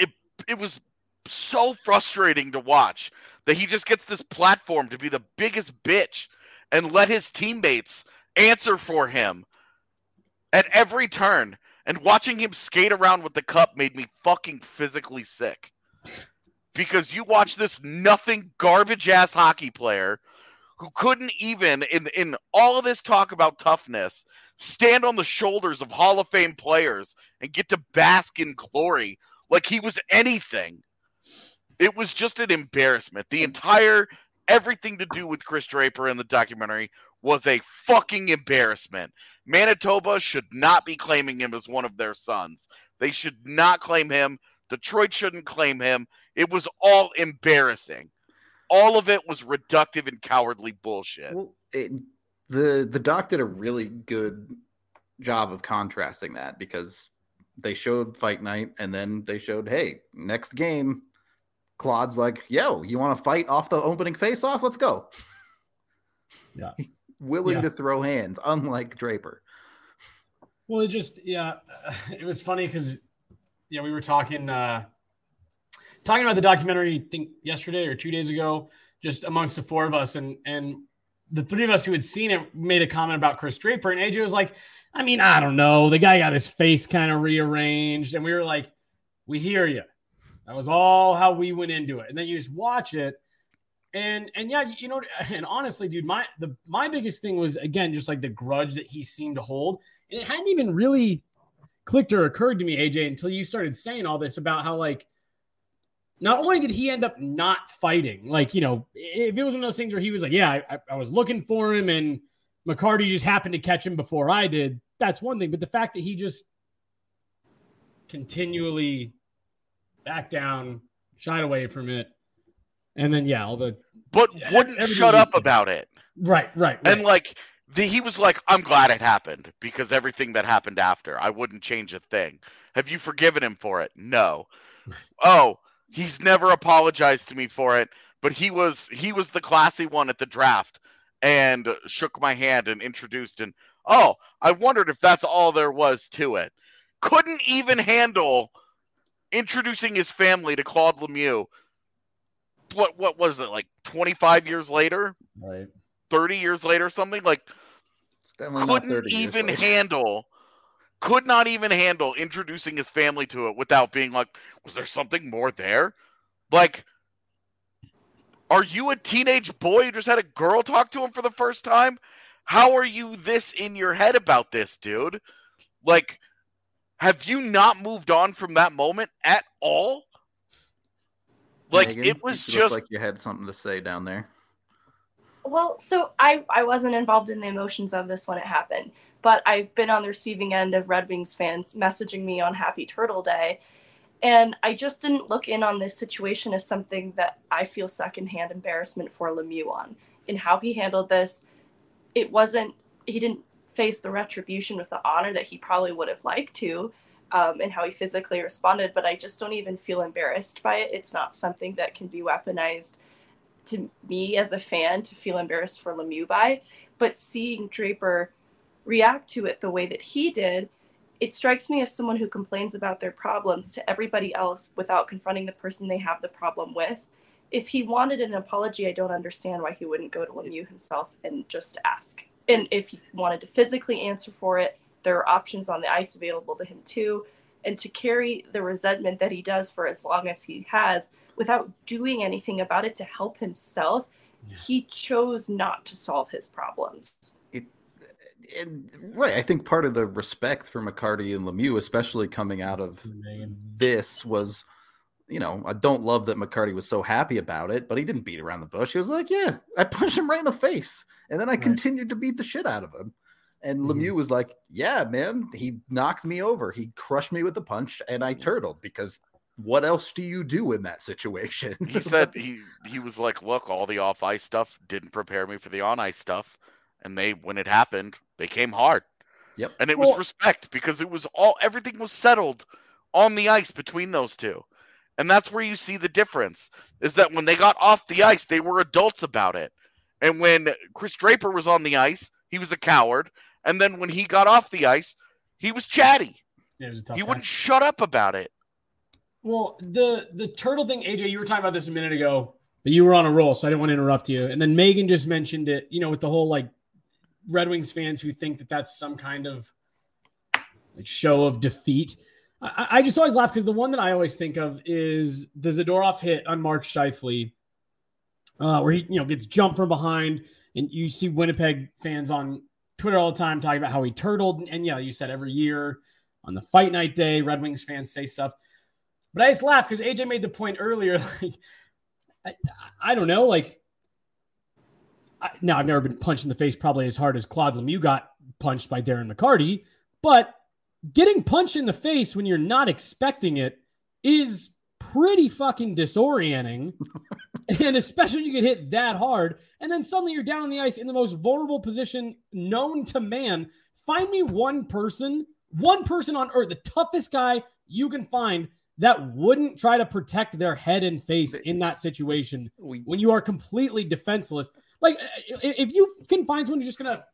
it it was so frustrating to watch that he just gets this platform to be the biggest bitch and let his teammates answer for him at every turn. And watching him skate around with the cup made me fucking physically sick. Because you watch this nothing garbage ass hockey player who couldn't even in in all of this talk about toughness stand on the shoulders of Hall of Fame players and get to bask in glory like he was anything. It was just an embarrassment. The entire everything to do with Chris Draper in the documentary was a fucking embarrassment. Manitoba should not be claiming him as one of their sons. They should not claim him. Detroit shouldn't claim him. It was all embarrassing. All of it was reductive and cowardly bullshit. Well, it, the the doc did a really good job of contrasting that because they showed fight night and then they showed, hey, next game, Claude's like, yo, you want to fight off the opening face off? Let's go. Yeah. Willing Yeah. to throw hands, unlike Draper. Well, it just yeah, it was funny because yeah, we were talking uh talking about the documentary. I think yesterday or two days ago, just amongst the four of us, and and the three of us who had seen it made a comment about Chris Draper, and AJ was like, "I mean, I don't know. The guy got his face kind of rearranged," and we were like, "We hear you." That was all how we went into it, and then you just watch it. And and yeah, you know, and honestly, dude, my the my biggest thing was again just like the grudge that he seemed to hold. And it hadn't even really clicked or occurred to me, AJ, until you started saying all this about how like not only did he end up not fighting, like you know, if it was one of those things where he was like, yeah, I, I was looking for him and McCarty just happened to catch him before I did, that's one thing. But the fact that he just continually backed down, shied away from it, and then yeah, all the But wouldn't shut up about it. right, right, right. And like the, he was like, I'm glad it happened because everything that happened after, I wouldn't change a thing. Have you forgiven him for it? No. Oh, he's never apologized to me for it, but he was he was the classy one at the draft and shook my hand and introduced and oh, I wondered if that's all there was to it. Couldn't even handle introducing his family to Claude Lemieux. What what was it like 25 years later? right. 30 years later something like It's definitely not couldn't even handle could not even handle introducing his family to it without being like was there something more there like are you a teenage boy who just had a girl talk to him for the first time how are you this in your head about this dude like have you not moved on from that moment at all like Megan, it was you look just like you had something to say down there. Well, so I I wasn't involved in the emotions of this when it happened, but I've been on the receiving end of Red Wings fans messaging me on Happy Turtle Day, and I just didn't look in on this situation as something that I feel secondhand embarrassment for Lemieux on in how he handled this. It wasn't he didn't face the retribution with the honor that he probably would have liked to. Um, and how he physically responded, but I just don't even feel embarrassed by it. It's not something that can be weaponized to me as a fan to feel embarrassed for Lemieux by, but seeing Draper react to it the way that he did, it strikes me as someone who complains about their problems to everybody else without confronting the person they have the problem with. If he wanted an apology, I don't understand why he wouldn't go to Lemieux himself and just ask. And if he wanted to physically answer for it, there are options on the ice available to him too. And to carry the resentment that he does for as long as he has without doing anything about it to help himself, Yeah. he chose not to solve his problems. And, right, I think part of the respect for McCarty and Lemieux, especially coming out of this, was, you know, I don't love that McCarty was so happy about it, but he didn't beat around the bush. He was like, "Yeah, I punched him right in the face, and then I Right. continued to beat the shit out of him." And Mhm. Lemieux was like, "Yeah, man, he knocked me over. He crushed me with the punch, and I turtled because what else do you do in that situation? he said he he was like, look, all the off ice stuff didn't prepare me for the on ice stuff, and they when it happened, they came hard. Yep. And it Well- was respect because it was all everything was settled on the ice between those two. And that's where you see the difference is that when they got off the ice, they were adults about it. And when Chris Draper was on the ice, he was a coward. And then when he got off the ice, he was chatty. It was He guy. wouldn't shut up about it. Well, the the turtle thing, AJ, you were talking about this a minute ago, but you were on a roll, so I didn't want to interrupt you. And then Megan just mentioned it, you know, with the whole like Red Wings fans who think that that's some kind of like show of defeat. I, I just always laugh because the one that I always think of is the Zadorov hit on Mark Scheifele, uh, where he you know gets jumped from behind, and you see Winnipeg fans on Twitter all the time talking about how he turtled. And, yeah, you said every year on the fight night day, Red Wings fans say stuff. But I just laugh because AJ made the point earlier. Like, I, I don't know. Like, I, now I've never been punched in the face probably as hard as Claude Lemieux got punched by Darren McCarty, but getting punched in the face when you're not expecting it is pretty fucking disorienting. and especially when you get hit that hard, and then suddenly you're down on the ice in the most vulnerable position known to man. Find me one person, one person on earth, the toughest guy you can find that wouldn't try to protect their head and face in that situation when you are completely defenseless. Like if you can find someone who's just gonna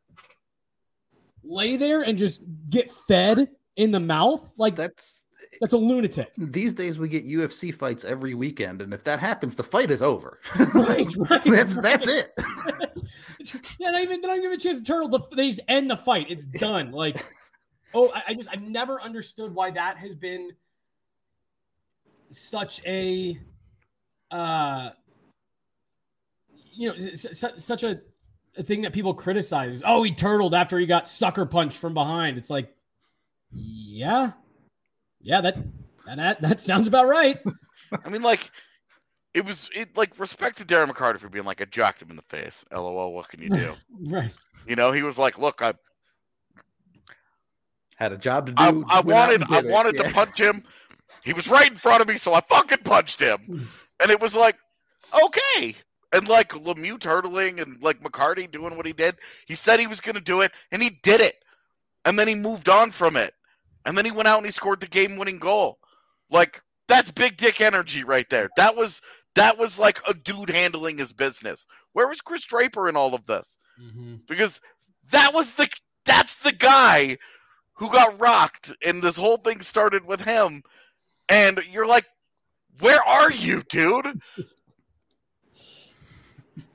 lay there and just get fed in the mouth, like that's that's a lunatic. these days we get UFC fights every weekend, and if that happens, the fight is over. Right, right, that's right. that's it. yeah, not even they don't even give a chance to turtle. The, they just end the fight. It's done. Like, oh, I, I just I've never understood why that has been such a, uh, you know, s- s- such a, a thing that people criticize. Oh, he turtled after he got sucker punched from behind. It's like, yeah, yeah, that that that sounds about right. I mean, like, it was it like respect to Darren McCarty for being like, I jacked him in the face. LOL, what can you do? right. you know, he was like, look, I Had a job to do. I, I wanted I it. wanted Yeah. to punch him. He was right in front of me, so I fucking punched him. And it was like, okay. And like Lemieux turtling and like McCarty doing what he did. He said he was gonna do it, and he did it. And then he moved on from it. And then he went out and he scored the game winning goal. Like, that's big dick energy right there. That was that was like a dude handling his business. Where was Chris Draper in all of this? Mhm. because that was the that's the guy who got rocked and this whole thing started with him and you're like where are you dude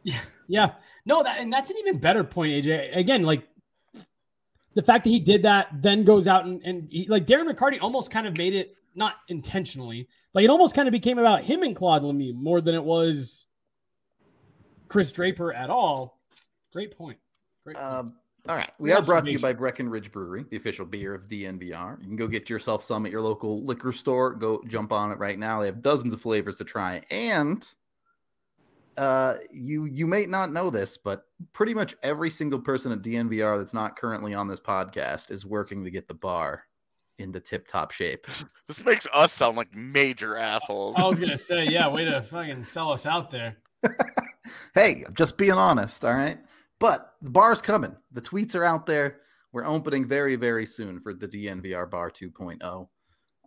Yeah, yeah. No, that and that's an even better point, AJ. Again, like the fact that he did that, then goes out and, and he, like Darren McCarty almost kind of made it not intentionally, like it almost kind of became about him and Claude Lemieux more than it was Chris Draper at all. Great point. Great. Point. Um, all right. We are brought to you by. Breckenridge Brewery, the official beer of DNVR. You can go get yourself some at your local liquor store. Go jump on it right now. They have dozens of flavors to try. And uh, you you may not know this, but pretty much every single person at DNVR that's not currently on this podcast is working to get the bar into tip top shape. this makes us sound like major assholes I was gonna say, yeah, way to fucking sell us out there. hey, I'm just being honest, all right? But the bar's coming. The tweets are out there. We're opening very, very soon for the DNVR Bar 2.0.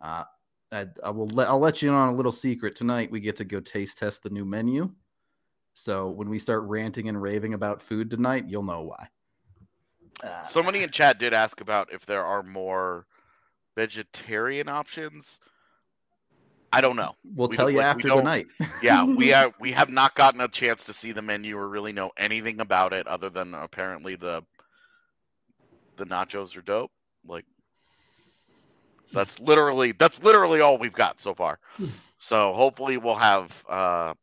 Uh, I, I will let I'll let you in on a little secret tonight. We get to go taste test the new menu. So when we start ranting and raving about food tonight, you'll know why. Uh, somebody in chat did ask about if there are more vegetarian options. I don't know. We'll we tell you like, after the night. yeah we have we have not gotten a chance to see the menu or really know anything about it other than apparently the the nachos are dope. Like that's literally that's literally all we've got so far. So hopefully we'll have uh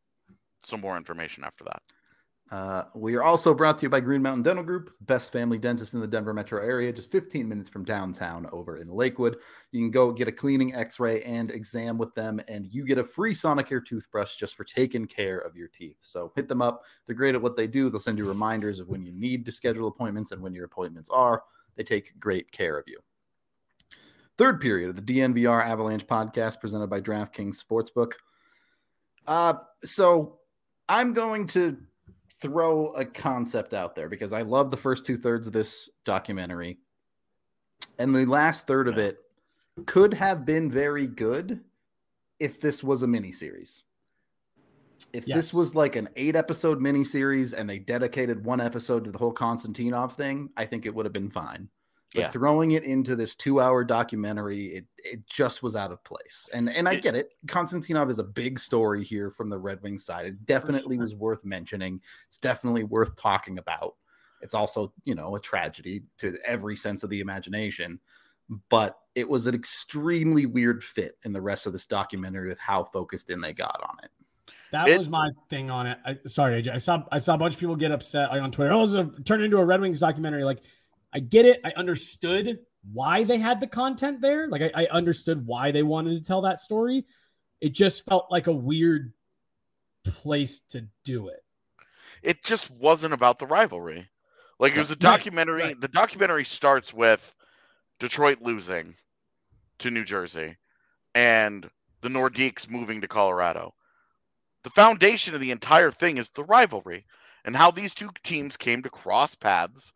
some more information after that Uh, we are also brought to you by Green Mountain Dental Group, best family dentist in the Denver metro area, just 15 minutes from downtown over in Lakewood. You can go get a cleaning, x ray, and exam with them, and you get a free Sonicare toothbrush just for taking care of your teeth. So hit them up. They're great at what they do. They'll send you reminders of when you need to schedule appointments and when your appointments are. They take great care of you. third period of the DNVR Avalanche podcast presented by DraftKings Sportsbook. Uh, so I'm going to throw a concept out there because I love the first two thirds of this documentary. And the last third of it could have been very good if this was a miniseries. If yes. this was like an eight episode miniseries and they dedicated one episode to the whole Konstantinov thing, I think it would have been fine. But yeah. throwing it into this two hour documentary, it, it just was out of place. And and I get it. Konstantinov is a big story here from the Red Wings side. It definitely sure. was worth mentioning. It's definitely worth talking about. It's also, you know, a tragedy to every sense of the imagination. But it was an extremely weird fit in the rest of this documentary with how focused in they got on it. That it, was my thing on it. I, sorry, AJ. I saw I saw a bunch of people get upset on Twitter. Oh, it turned into a Red Wings documentary. Like, I get it. I understood why they had the content there. Like, I, I understood why they wanted to tell that story. It just felt like a weird place to do it. It just wasn't about the rivalry. Like it was a documentary. Right, right. The documentary starts with Detroit losing to New Jersey and the Nordiques moving to Colorado the foundation of the entire thing is the rivalry and how these two teams came to cross paths.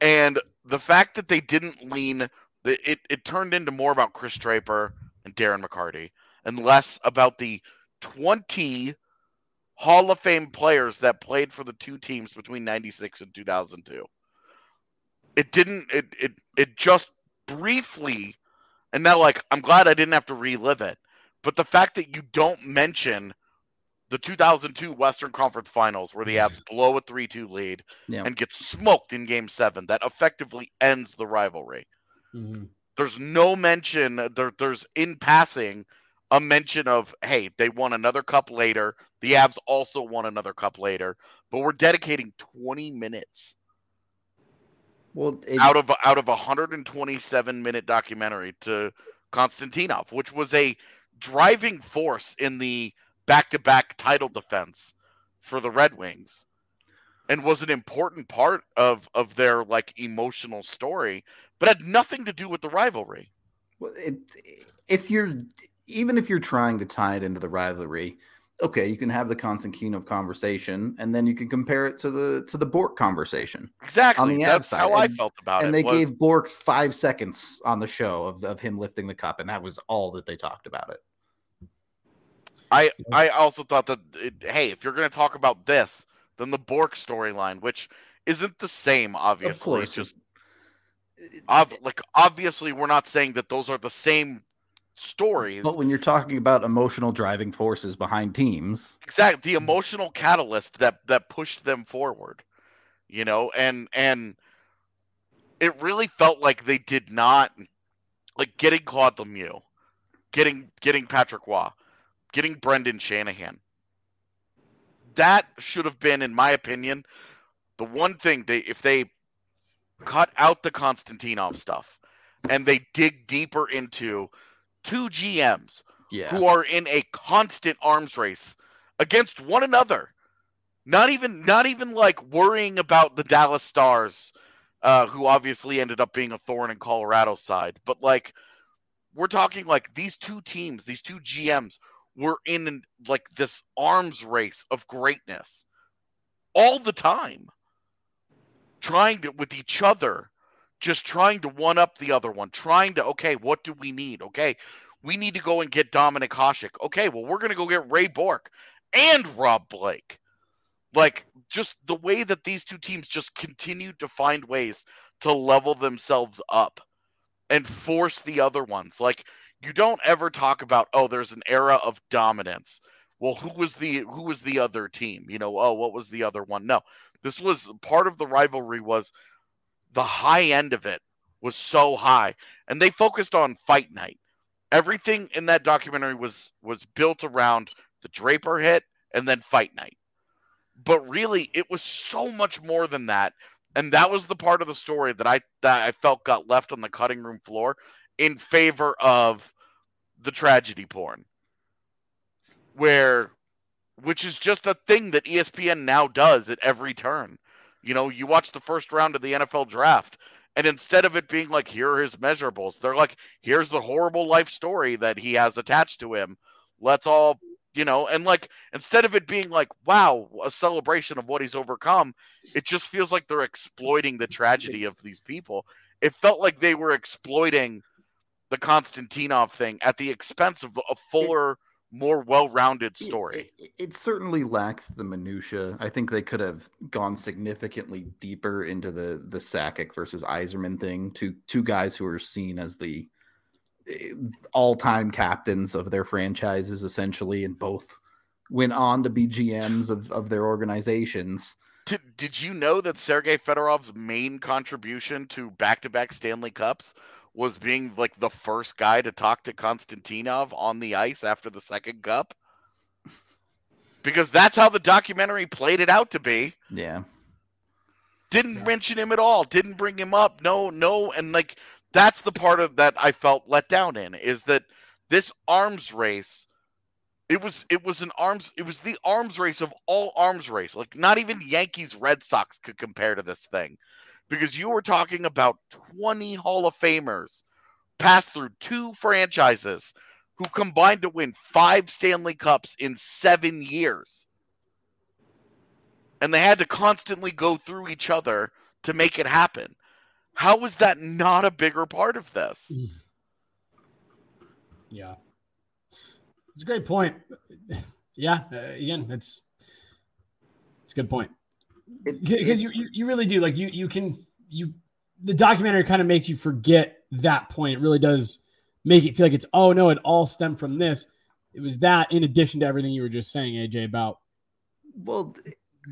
And the fact that they didn't lean, it, it turned into more about Chris Draper and Darren McCarty and less about the 20 Hall of Fame players that played for the two teams between 96 and 2002. It didn't, it, it, it just briefly, and now like, I'm glad I didn't have to relive it. But the fact that you don't mention the 2002 Western Conference Finals, where the Avs blow a 3 2 lead yeah. and get smoked in game seven. That effectively ends the rivalry. Mm-hmm. There's no mention, there, there's in passing a mention of, hey, they won another cup later. The Avs also won another cup later, but we're dedicating 20 minutes. Well, it... out of out of a 127 minute documentary to Konstantinov, which was a driving force in the back-to-back title defense for the Red Wings and was an important part of of their like emotional story, but had nothing to do with the rivalry. Well, it, if you're even if you're trying to tie it into the rivalry, okay, you can have the Konstantinov conversation, and then you can compare it to the to the Bourque conversation. Exactly, on the That's side. how and, I felt about and it. And they was... gave Bourque five seconds on the show of, of him lifting the cup, and that was all that they talked about it. I I also thought that it, hey, if you're going to talk about this, then the Bourque storyline, which isn't the same, obviously, of course. just ob- like obviously we're not saying that those are the same stories. But when you're talking about emotional driving forces behind teams, exactly the emotional catalyst that that pushed them forward, you know, and and it really felt like they did not like getting Claude Lemieux, getting getting Patrick Roy getting Brendan Shanahan. That should have been, in my opinion, the one thing they if they cut out the Konstantinov stuff and they dig deeper into two GMs yeah. who are in a constant arms race against one another. Not even not even like worrying about the Dallas Stars, uh, who obviously ended up being a thorn in Colorado's side, but like we're talking like these two teams, these two GMs were in like this arms race of greatness all the time, trying to with each other, just trying to one up the other one, trying to okay, what do we need? Okay, we need to go and get Dominik Hasek. Okay, well we're gonna go get Ray Bourque and Rob Blake. Like just the way that these two teams just continue to find ways to level themselves up and force the other ones. Like you don't ever talk about oh there's an era of dominance. Well who was the who was the other team? You know oh what was the other one? No this was part of the rivalry was the high end of it was so high and they focused on fight night. Everything in that documentary was was built around the draper hit and then fight night. But really it was so much more than that and that was the part of the story that i that i felt got left on the cutting room floor in favor of the tragedy porn where which is just a thing that ESPN now does at every turn. You know, you watch the first round of the NFL draft And instead of it being like, here are his measurables, they're like, here's the horrible life story that he has attached to him. Let's all, you know, and like, instead of it being like, wow, a celebration of what he's overcome, it just feels like they're exploiting the tragedy of these people. It felt like they were exploiting the Konstantinov thing at the expense of a fuller. It, more well-rounded story. It, it, it, certainly lacked the minutia. I think they could have gone significantly deeper into the the Sakic versus Yzerman thing. Two two guys who are seen as the eh, all-time captains of their franchises, essentially, and both went on to be GMs of of their organizations. Did, did you know that Sergei Fedorov's main contribution to back-to-back Stanley Cups was being like the first guy to talk to Konstantinov on the ice after the second cup. Because that's how the documentary played it out to be. Yeah. Didn't yeah. mention him at all, didn't bring him up. No, no, and like that's the part of that I felt let down in is that this arms race it was it was an arms it was the arms race of all arms race. Like not even Yankees Red Sox could compare to this thing because you were talking about 20 Hall of Famers passed through two franchises who combined to win five Stanley Cups in seven years. And they had to constantly go through each other to make it happen. How is that not a bigger part of this? Yeah. It's a great point. Yeah, uh, again, it's it's a good point because you, you really do like you you can you the documentary kind of makes you forget that point. It really does make it feel like it's oh no, it all stemmed from this. It was that in addition to everything you were just saying, AJ, about well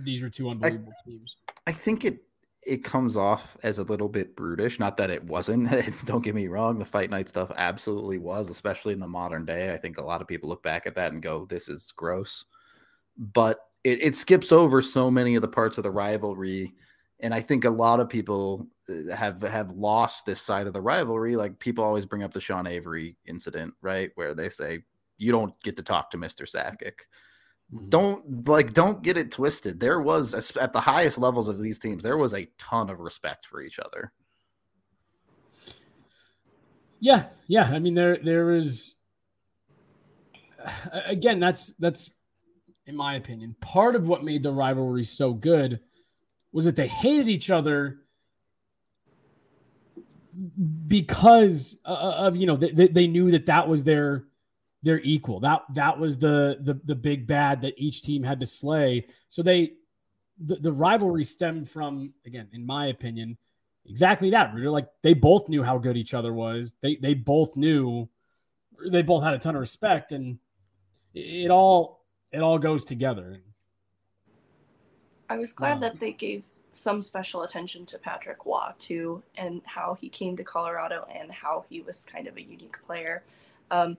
these are two unbelievable I, teams. I think it it comes off as a little bit brutish. Not that it wasn't. Don't get me wrong. The fight night stuff absolutely was, especially in the modern day. I think a lot of people look back at that and go, "This is gross." But it, it skips over so many of the parts of the rivalry and I think a lot of people uh, have have lost this side of the rivalry. Like people always bring up the Sean Avery incident, right, where they say you don't get to talk to Mister Sakic. Mm-hmm. Don't like don't get it twisted. There was at the highest levels of these teams, there was a ton of respect for each other. Yeah, yeah. I mean, there there is again. That's that's in my opinion, part of what made the rivalry so good was that they hated each other because uh, uh, of you know they, they knew that that was their their equal. That that was the, the the big bad that each team had to slay. So they the, the rivalry stemmed from again in my opinion exactly that Rooter. like they both knew how good each other was. They they both knew they both had a ton of respect and it all it all goes together. I was glad um, that they gave some special attention to Patrick Roy too, and how he came to Colorado and how he was kind of a unique player. Um,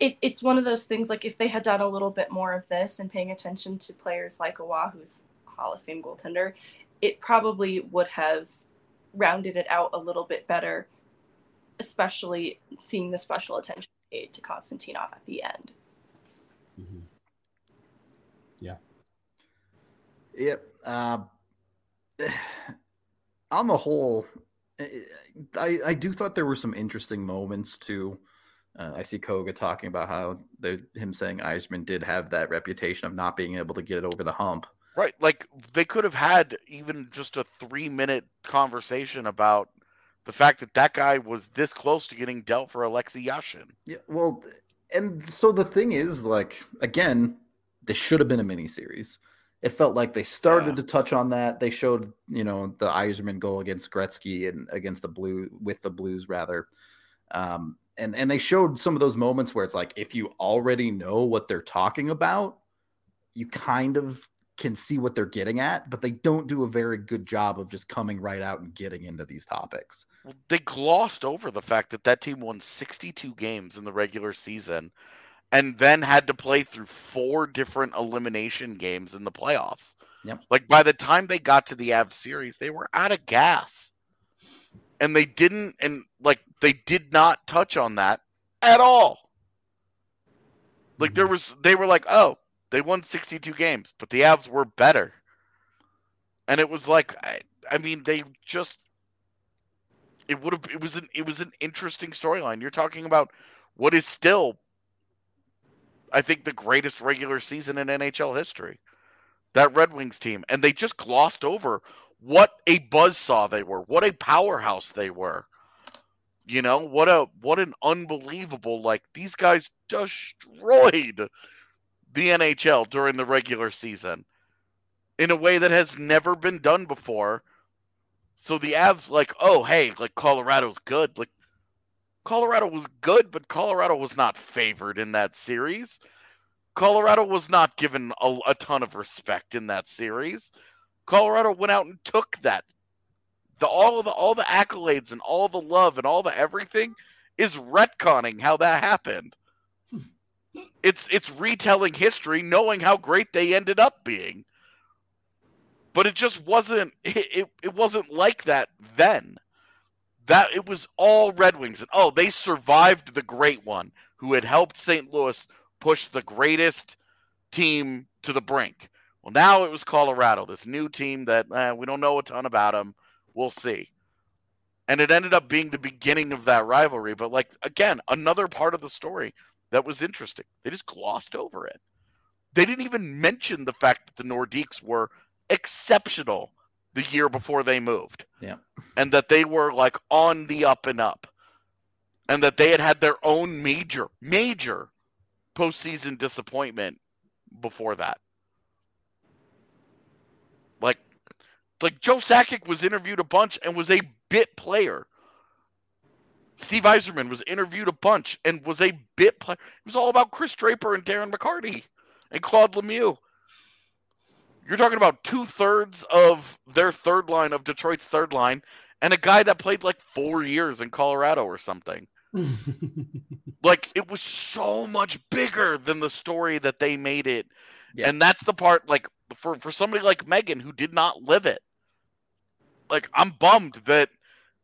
it, it's one of those things like if they had done a little bit more of this and paying attention to players like Roy, who's Hall of Fame goaltender, it probably would have rounded it out a little bit better, especially seeing the special attention paid to Konstantinov at the end. Mm-hmm. Yeah. Yep. Uh, on the whole, I I do thought there were some interesting moments too. Uh, I see Koga talking about how him saying Yzerman did have that reputation of not being able to get over the hump. Right, like they could have had even just a three minute conversation about the fact that that guy was this close to getting dealt for Alexei Yashin. Yeah, well, and so the thing is, like, again, this should have been a mini series. It felt like they started yeah. to touch on that. They showed, you know, the Yzerman goal against Gretzky and against the blue with the Blues rather. Um, and and they showed some of those moments where it's like if you already know what they're talking about, you kind of can see what they're getting at, but they don't do a very good job of just coming right out and getting into these topics. They glossed over the fact that that team won 62 games in the regular season and then had to play through four different elimination games in the playoffs. Yep. Like by the time they got to the Av series, they were out of gas. And they didn't and like they did not touch on that at all. Like mm-hmm. there was they were like, "Oh, they won 62 games, but the Avs were better." And it was like I, I mean, they just it would have it was an it was an interesting storyline. You're talking about what is still I think the greatest regular season in NHL history. That Red Wings team and they just glossed over what a buzzsaw they were, what a powerhouse they were. You know, what a what an unbelievable like these guys destroyed the NHL during the regular season in a way that has never been done before. So the Avs like, oh hey, like Colorado's good. Like Colorado was good, but Colorado was not favored in that series. Colorado was not given a, a ton of respect in that series. Colorado went out and took that. The all of the all the accolades and all the love and all the everything is retconning how that happened. it's it's retelling history, knowing how great they ended up being. But it just wasn't it, it, it wasn't like that then. That it was all Red Wings and oh, they survived the great one who had helped St. Louis push the greatest team to the brink. Well, now it was Colorado, this new team that eh, we don't know a ton about them. We'll see. And it ended up being the beginning of that rivalry. But, like, again, another part of the story that was interesting. They just glossed over it. They didn't even mention the fact that the Nordiques were exceptional the year before they moved. Yeah. And that they were, like, on the up and up. And that they had had their own major, major postseason disappointment before that. Like, like Joe Sakic was interviewed a bunch and was a bit player. Steve Yzerman was interviewed a bunch and was a bit player. It was all about Chris Draper and Darren McCarty and Claude Lemieux. You're talking about two thirds of their third line of Detroit's third line, and a guy that played like four years in Colorado or something. like it was so much bigger than the story that they made it. Yeah. And that's the part like for for somebody like Megan who did not live it. Like I'm bummed that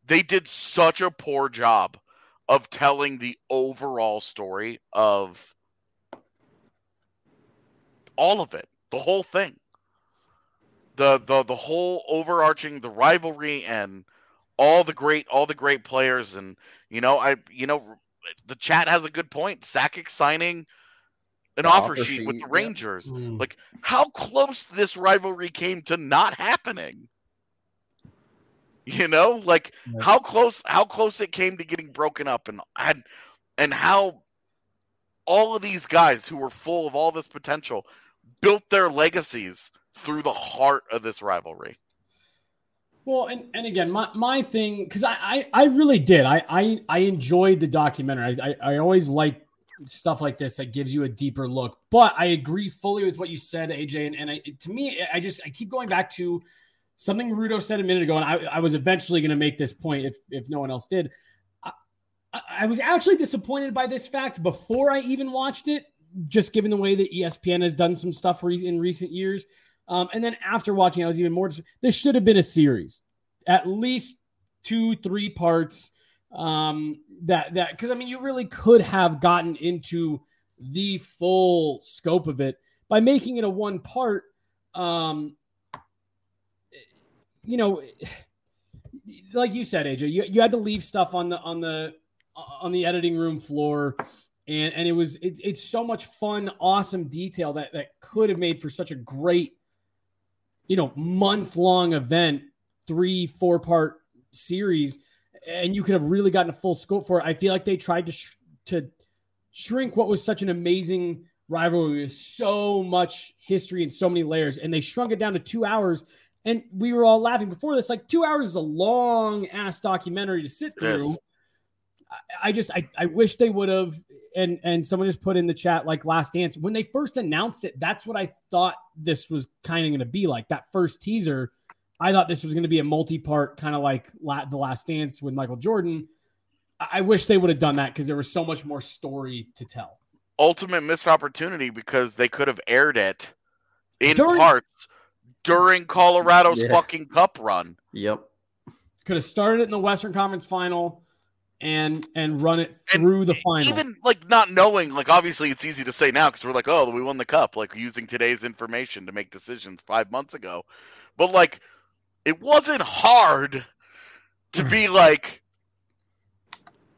they did such a poor job of telling the overall story of all of it, the whole thing. The the the whole overarching the rivalry and all the great all the great players and you know I you know the chat has a good point. Sakic signing an offer, offer, sheet, sheet with the Rangers. Yeah. Mm. Like how close this rivalry came to not happening. You know, like yeah. how close how close it came to getting broken up and and and how all of these guys who were full of all this potential built their legacies through the heart of this rivalry. Well, and, and again, my, my thing, because I, I, I really did. I, I I enjoyed the documentary. I, I, I always like stuff like this that gives you a deeper look. But I agree fully with what you said, AJ. And, and I, to me, I just I keep going back to something Rudo said a minute ago, and I, I was eventually going to make this point if if no one else did. I, I was actually disappointed by this fact before I even watched it, just given the way that ESPN has done some stuff in recent years. Um, and then after watching, I was even more. This should have been a series, at least two, three parts. Um, that that because I mean, you really could have gotten into the full scope of it by making it a one part. Um, you know, like you said, AJ, you, you had to leave stuff on the on the on the editing room floor and and it was it, it's so much fun awesome detail that that could have made for such a great you know, month long event, three, four part series, and you could have really gotten a full scope for it. I feel like they tried to sh- to shrink what was such an amazing rivalry with so much history and so many layers, and they shrunk it down to two hours. And we were all laughing before this. Like two hours is a long ass documentary to sit through. Yes. I, I just I, I wish they would have and and someone just put in the chat like last dance. When they first announced it that's what i thought this was kind of going to be like. That first teaser i thought this was going to be a multi-part kind of like La- the last dance with michael jordan. I, I wish they would have done that because there was so much more story to tell. Ultimate missed opportunity because they could have aired it in during, parts during colorado's yeah. fucking cup run. Yep. Could have started it in the western conference final and and run it through and the final. Even like not knowing, like obviously it's easy to say now because we're like, oh, we won the cup, like using today's information to make decisions five months ago. But like, it wasn't hard to be like,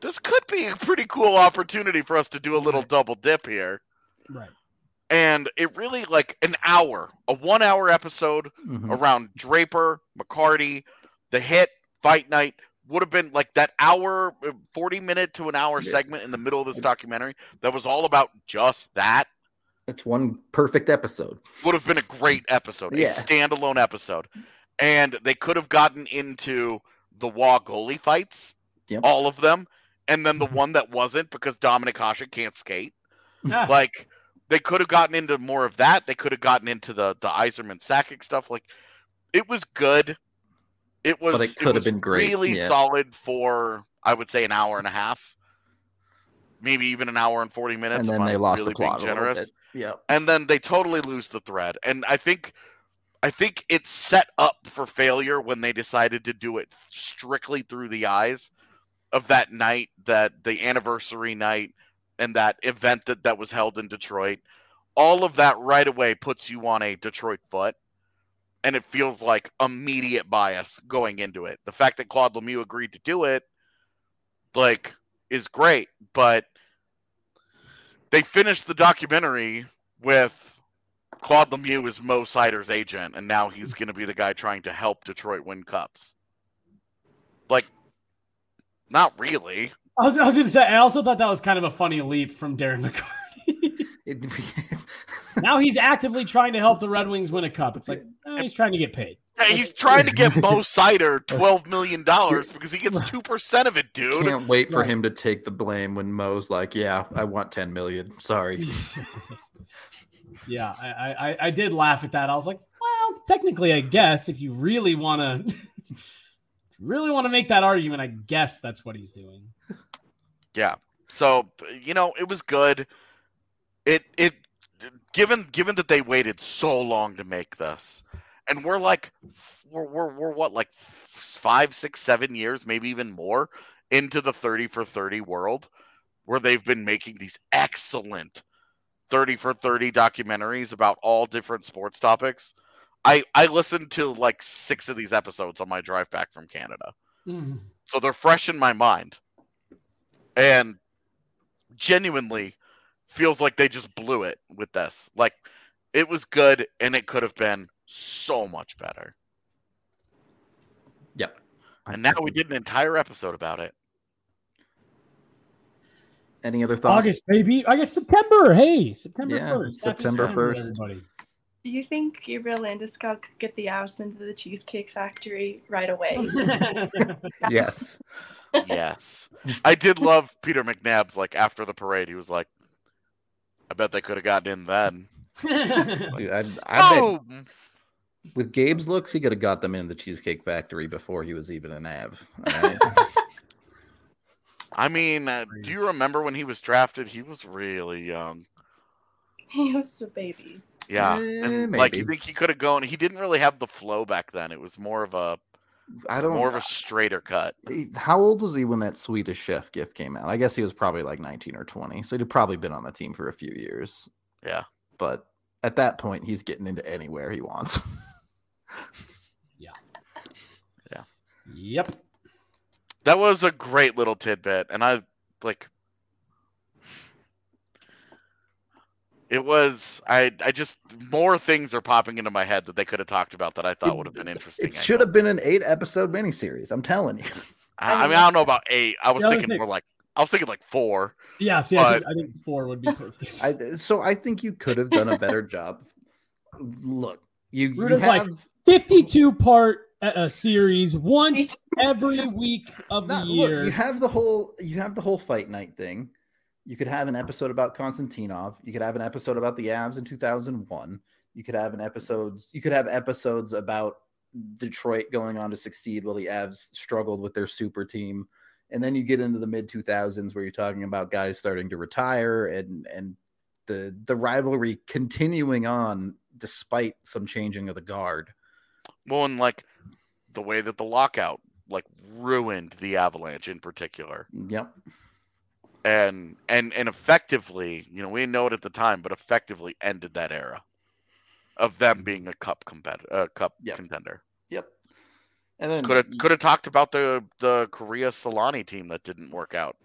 this could be a pretty cool opportunity for us to do a little Right. double dip here. Right. And it really like an hour, a one hour episode Mhm. around Draper, McCarty, the hit, fight night would have been like that hour, uh, 40 minute to an hour Yeah. segment in the middle of this documentary that was all about just that It's one perfect episode. would have been a great episode, Yeah. a standalone episode. And they could have gotten into the Wah goalie fights, Yep. all of them, and then the one that wasn't because Dominik Hasek can't skate. Like they could have gotten into more of that. They could have gotten into the the Yzerman Sakic stuff. Like it was good. It was. But it could have was been great, Really yeah. solid for I would say an hour and a half, maybe even an hour and forty minutes. and then they I'm lost really the plot being a generous bit. Yep. and then they totally lose the thread. And I think I think it's set up for failure when they decided to do it strictly through the eyes of that night, that the anniversary night and that event that, that was held in Detroit. All of that right away puts you on a Detroit foot. And it feels like immediate bias going into it. The fact that Claude Lemieux agreed to do it, like, is great, but they finished the documentary with Claude Lemieux is Mo Seider's agent, and now he's going to be the guy trying to help Detroit win cups. Like, not really. I was, I was going to say, I also thought that was kind of a funny leap from Darren McCarty. It- now he's actively trying to help the Red Wings win a cup. It's like eh, he's trying to get paid. Yeah, he's trying to get Mo Seider twelve million dollars because he gets two percent of it, dude. Can't wait for him to take the blame when Mo's like, "Yeah, I want ten million. Sorry." yeah, I, I I did laugh at that. I was like, well, technically, I guess if you really want to, really want to make that argument, I guess that's what he's doing. Yeah. So you know, it was good. It it given given that they waited so long to make this, and we're like we're we're, we're what like five, six, seven years, maybe even more into the thirty for thirty world, where they've been making these excellent thirty for thirty documentaries about all different sports topics. I I listened to like six of these episodes on my drive back from Canada. Mm-hmm. So they're fresh in my mind. And genuinely feels like they just blew it with this like it was good and it could have been so much better Yep. and now we did an entire episode about it Any other thoughts? August, baby. I guess September. Hey, September Yeah, 1st. September September, 1st. Everybody. Do you think Gabriel Landeskog could get the Avs into the Cheesecake Factory right away? Yes. yes i did love peter mcnab's like after the parade he was like i bet they could have gotten in then Dude, I, I bet with Gabe's looks, he could have got them in the Cheesecake Factory before he was even an Av. all right? i mean uh, do you remember when he was drafted he was really young he was a baby. Yeah, Eh, and like you think he could have gone? He didn't really have the flow back then. It was more of a I don't. more of a straighter cut. How old was he when that Swedish Chef gift came out? I guess he was probably like 19 or 20. So he'd probably been on the team for a few years. Yeah, But at that point, he's getting into anywhere he wants. Yeah, yeah, yep. that was a great little tidbit, and I like. It was I. I just more things are popping into my head that they could have talked about that I thought would have been interesting. It should have been an eight episode miniseries. I'm telling you. I, I mean, I don't know about eight. I was Yeah, I was thinking thinking- more like I was thinking like four. Yeah, see, I, think, I think four would be perfect. I, so I think you could have done a better job. Look, you, you Ruda's like, have 52 part uh, uh, series once every week of the Not- year. Look, you have the whole you have the whole fight night thing. You could have an episode about Konstantinov. You could have an episode about the Avs in 2001. You could have an episodes. You could have episodes about Detroit going on to succeed while the Avs struggled with their super team. And then you get into the mid 2000s where you're talking about guys starting to retire and and the the rivalry continuing on despite some changing of the guard. Well, and like the way that the lockout like ruined the Avalanche in particular. Yep. And and and effectively, you know, we didn't know it at the time, but effectively ended that era of them being a cup competitor, uh, cup Yep. contender. Yep. And then Could have could have talked about the the Kariya Selanne team that didn't work out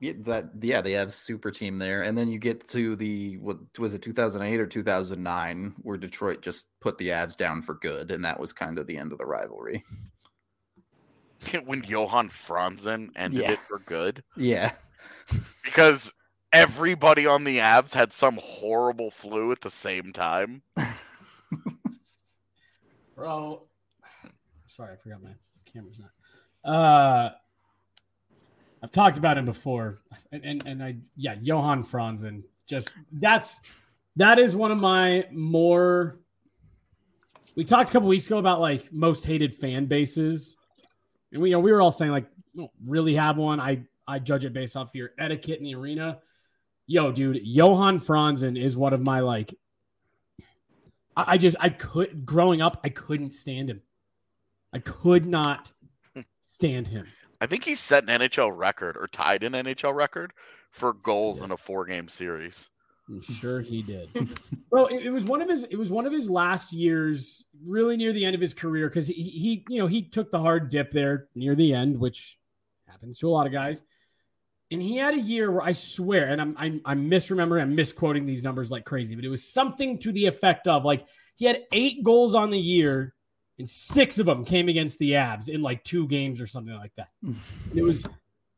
Yeah, that yeah, they have super team there, and then you get to the what was it, two thousand eight or two thousand nine, where Detroit just put the Avs down for good, and that was kind of the end of the rivalry. when Johan Franzen ended Yeah. it for good Yeah, because everybody on the Avs had some horrible flu at the same time. bro. Sorry, I forgot my camera's not. Uh, I've talked about him before, and and, and I yeah, Johan Franzen. Just that's that is one of my more. We talked a couple weeks ago about like most hated fan bases, and we you know we were all saying like don't really have one. I I judge it based off your etiquette in the arena. Yo, dude, Johan Franzen is one of my like I, I just I could growing up I couldn't stand him. I could not hmm. stand him. I think he set an NHL record or tied an NHL record for goals in a four game series. I'm sure he did. well, it, it was one of his it was one of his last years, really near the end of his career, because he, he you know he took the hard dip there near the end, which happens to a lot of guys. And he had a year where I swear, and I'm I'm, I'm misremembering, I'm misquoting these numbers like crazy, but it was something to the effect of like he had eight goals on the year, and six of them came against the Avs in like two games or something like that. Hmm. It was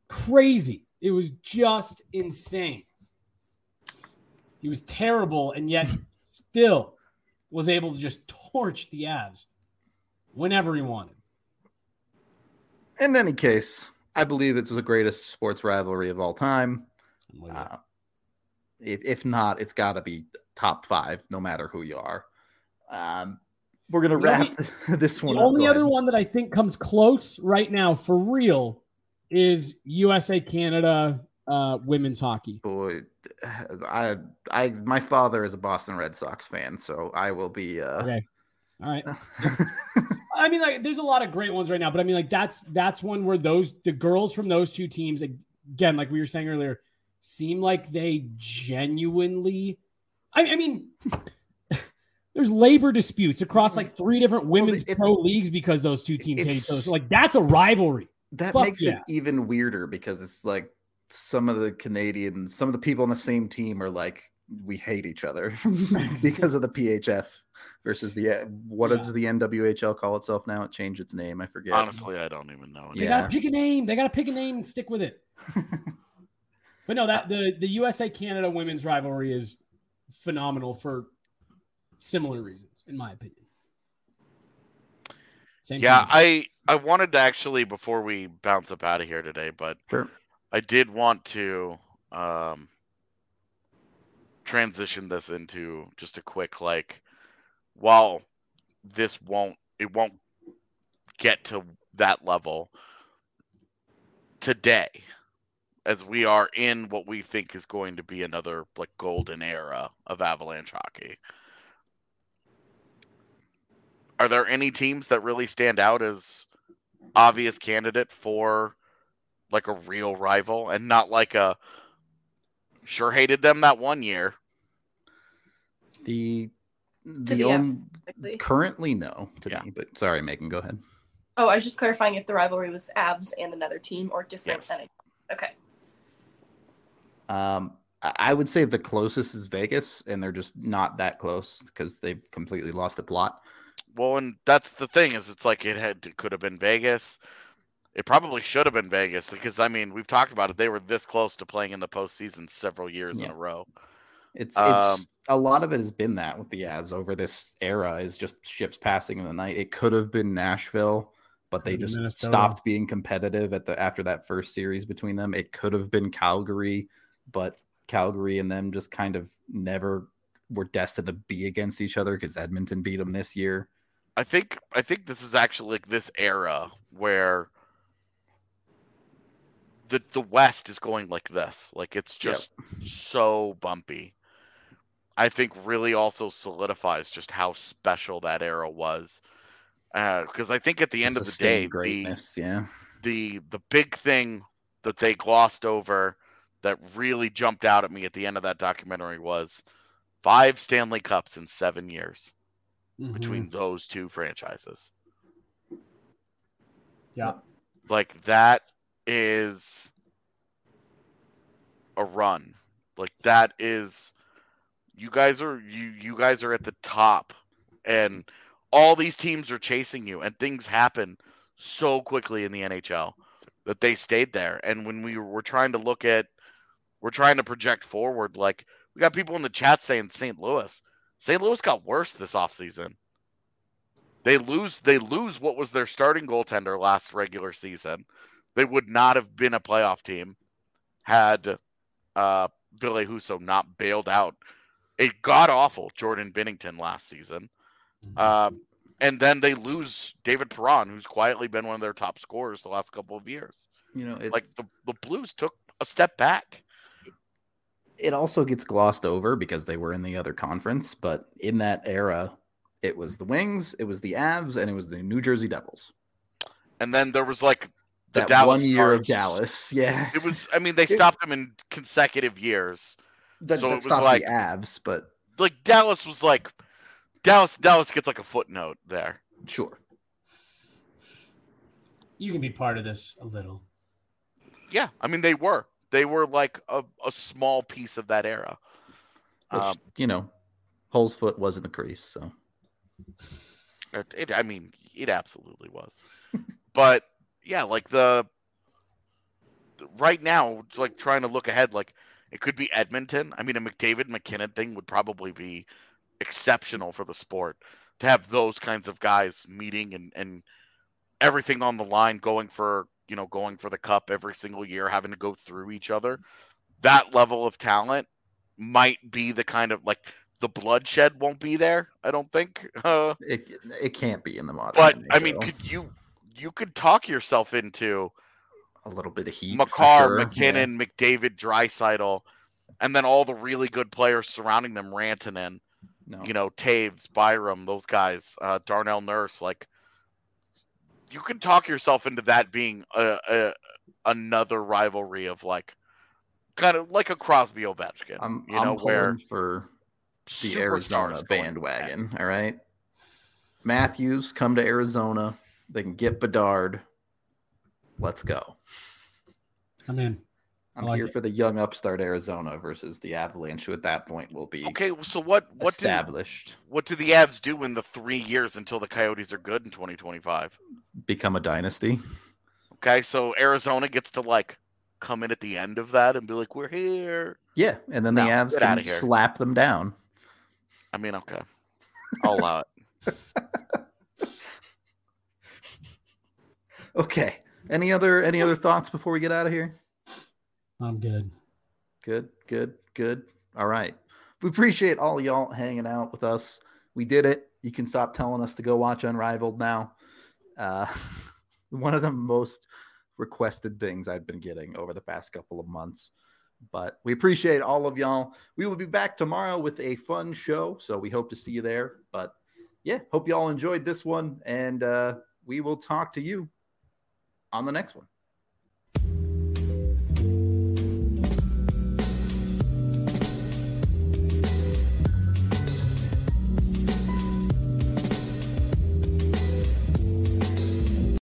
crazy. It was just insane. He was terrible, and yet still was able to just torch the Avs whenever he wanted. in any case, I believe it's the greatest sports rivalry of all time. Uh, if, not, it's got to be top five, no matter who you are. Um, we're gonna wrap this one. up. The only other one that I think comes close right now for real is USA Canada uh, women's hockey. Boy, I, I, my father is a Boston Red Sox fan, so I will be. Uh, Okay. All right. I mean, like, there's a lot of great ones right now, but I mean, like, that's that's one where those the girls from those two teams, again, like we were saying earlier, seem like they genuinely. I, I mean, there's labor disputes across like three different women's it- pro leagues because those two teams hate each it's- other. So, like, that's a rivalry. that Fuck makes yeah. it even weirder because it's like some of the Canadians, some of the people on the same team are like, we hate each other because of the PHF versus the what Yeah. does the NWHL call itself now? It changed its name. I forget. Honestly, I don't even know. They Yeah. gotta pick a name. They gotta pick a name and stick with it. But no, that the the USA Canada women's rivalry is phenomenal for similar reasons, in my opinion. Same Yeah, team. I I wanted to actually before we bounce up out of here today, but Sure. I did want to um transition this into just a quick like while this won't it won't get to that level today as we are in what we think is going to be another like golden era of avalanche hockey. Are there any teams that really stand out as obvious candidate for like a real rival and not like a sure hated them that one year? The the the only, Fs currently no to Yeah. me, but sorry, Megan, go ahead. Oh, I was just clarifying if the rivalry was Avs and another team or different. Yes. than Okay. Um, I I would say the closest is Vegas, and they're just not that close because they've completely lost the plot. well and that's the thing is it's like it had it could have been vegas it probably should have been vegas because i mean we've talked about it they were this close to playing in the postseason several years in a row It's Um, it's a lot of it has been that with the ads over this era is just ships passing in the night. It could have been Nashville, but they Could have been just Minnesota. stopped being competitive at the after that first series between them. It could have been Calgary, but Calgary and them just kind of never were destined to be against each other because Edmonton beat them this year. I think I think this is actually like this era where the the West is going like this. Like it's Yep. just so bumpy. I think really also solidifies just how special that era was. Because I think at the end of the day, Sustained the, greatness, yeah. the the big thing that they glossed over that really jumped out at me at the end of that documentary was five Stanley Cups in seven years Mhm. between those two franchises. yeah, Like that is a run. Like that is you guys are you you guys are at the top and all these teams are chasing you and things happen so quickly in the NHL that they stayed there. And when we were trying to look at we're trying to project forward like we got people in the chat saying St. Louis. St. Louis got worse this offseason. They lose they lose what was their starting goaltender last regular season. They would not have been a playoff team had uh Ville Husso not bailed out a god awful Jordan Binnington last season. Uh, and then they lose David Perron, who's quietly been one of their top scorers the last couple of years. You know, it, Like the, the Blues took a step back. it also gets glossed over because they were in the other conference, but in that era, it was the Wings, it was the Avs, and it was the New Jersey Devils. And then there was like the that Dallas one year of Dallas, yeah, It was I mean they stopped them in consecutive years. That, so it that was stopped like- the Avs, but Like Dallas was like Dallas Dallas gets like a footnote there. sure. You can be part of this a little. Yeah, I mean they were. They were like a, a small piece of that era. Which, Um, you know, Hull's foot was in the crease, so It, it, I mean, it absolutely was. but yeah, like the right now, like trying to look ahead, like it could be Edmonton. I mean, a McDavid MacKinnon thing would probably be exceptional for the sport to have those kinds of guys meeting and and everything on the line, going for you know going for the cup every single year, having to go through each other. That level of talent might be the kind of like the bloodshed won't be there. I don't think. Uh, it it can't be in the modern. but I mean, could you you could talk yourself into a little bit of heat. McCarr, sure, yeah. MacKinnon, McDavid, Draisaitl, and then all the really good players surrounding them, Rantanen, No. you know, Toews, Byram, those guys, uh, Darnell Nurse, like you can talk yourself into that being a, a another rivalry of like kind of like a Crosby Ovechkin, I'm, you I'm know, where for the Arizona bandwagon. All right, Matthews come to Arizona. They can get Bedard. Let's go. I'm in. I I'm like here it. for the young upstart Arizona versus the Avalanche, who at that point will be Okay, so what what do established, what do the Avs do in the three years until the Coyotes are good in 2025? become a dynasty. Okay, so Arizona gets to like come in at the end of that and be like, "We're here." Yeah, and then No, the Avs get can slap them down. I mean, okay, I'll allow it. Okay. Any other any other thoughts before we get out of here? I'm good. Good, good, good. All right. We appreciate all y'all hanging out with us. We did it. You can stop telling us to go watch Unrivaled now. Uh, one of the most requested things I've been getting over the past couple of months. But we appreciate all of y'all. We will be back tomorrow with a fun show. So we hope to see you there. But yeah, hope y'all enjoyed this one. And uh, we will talk to you on the next one.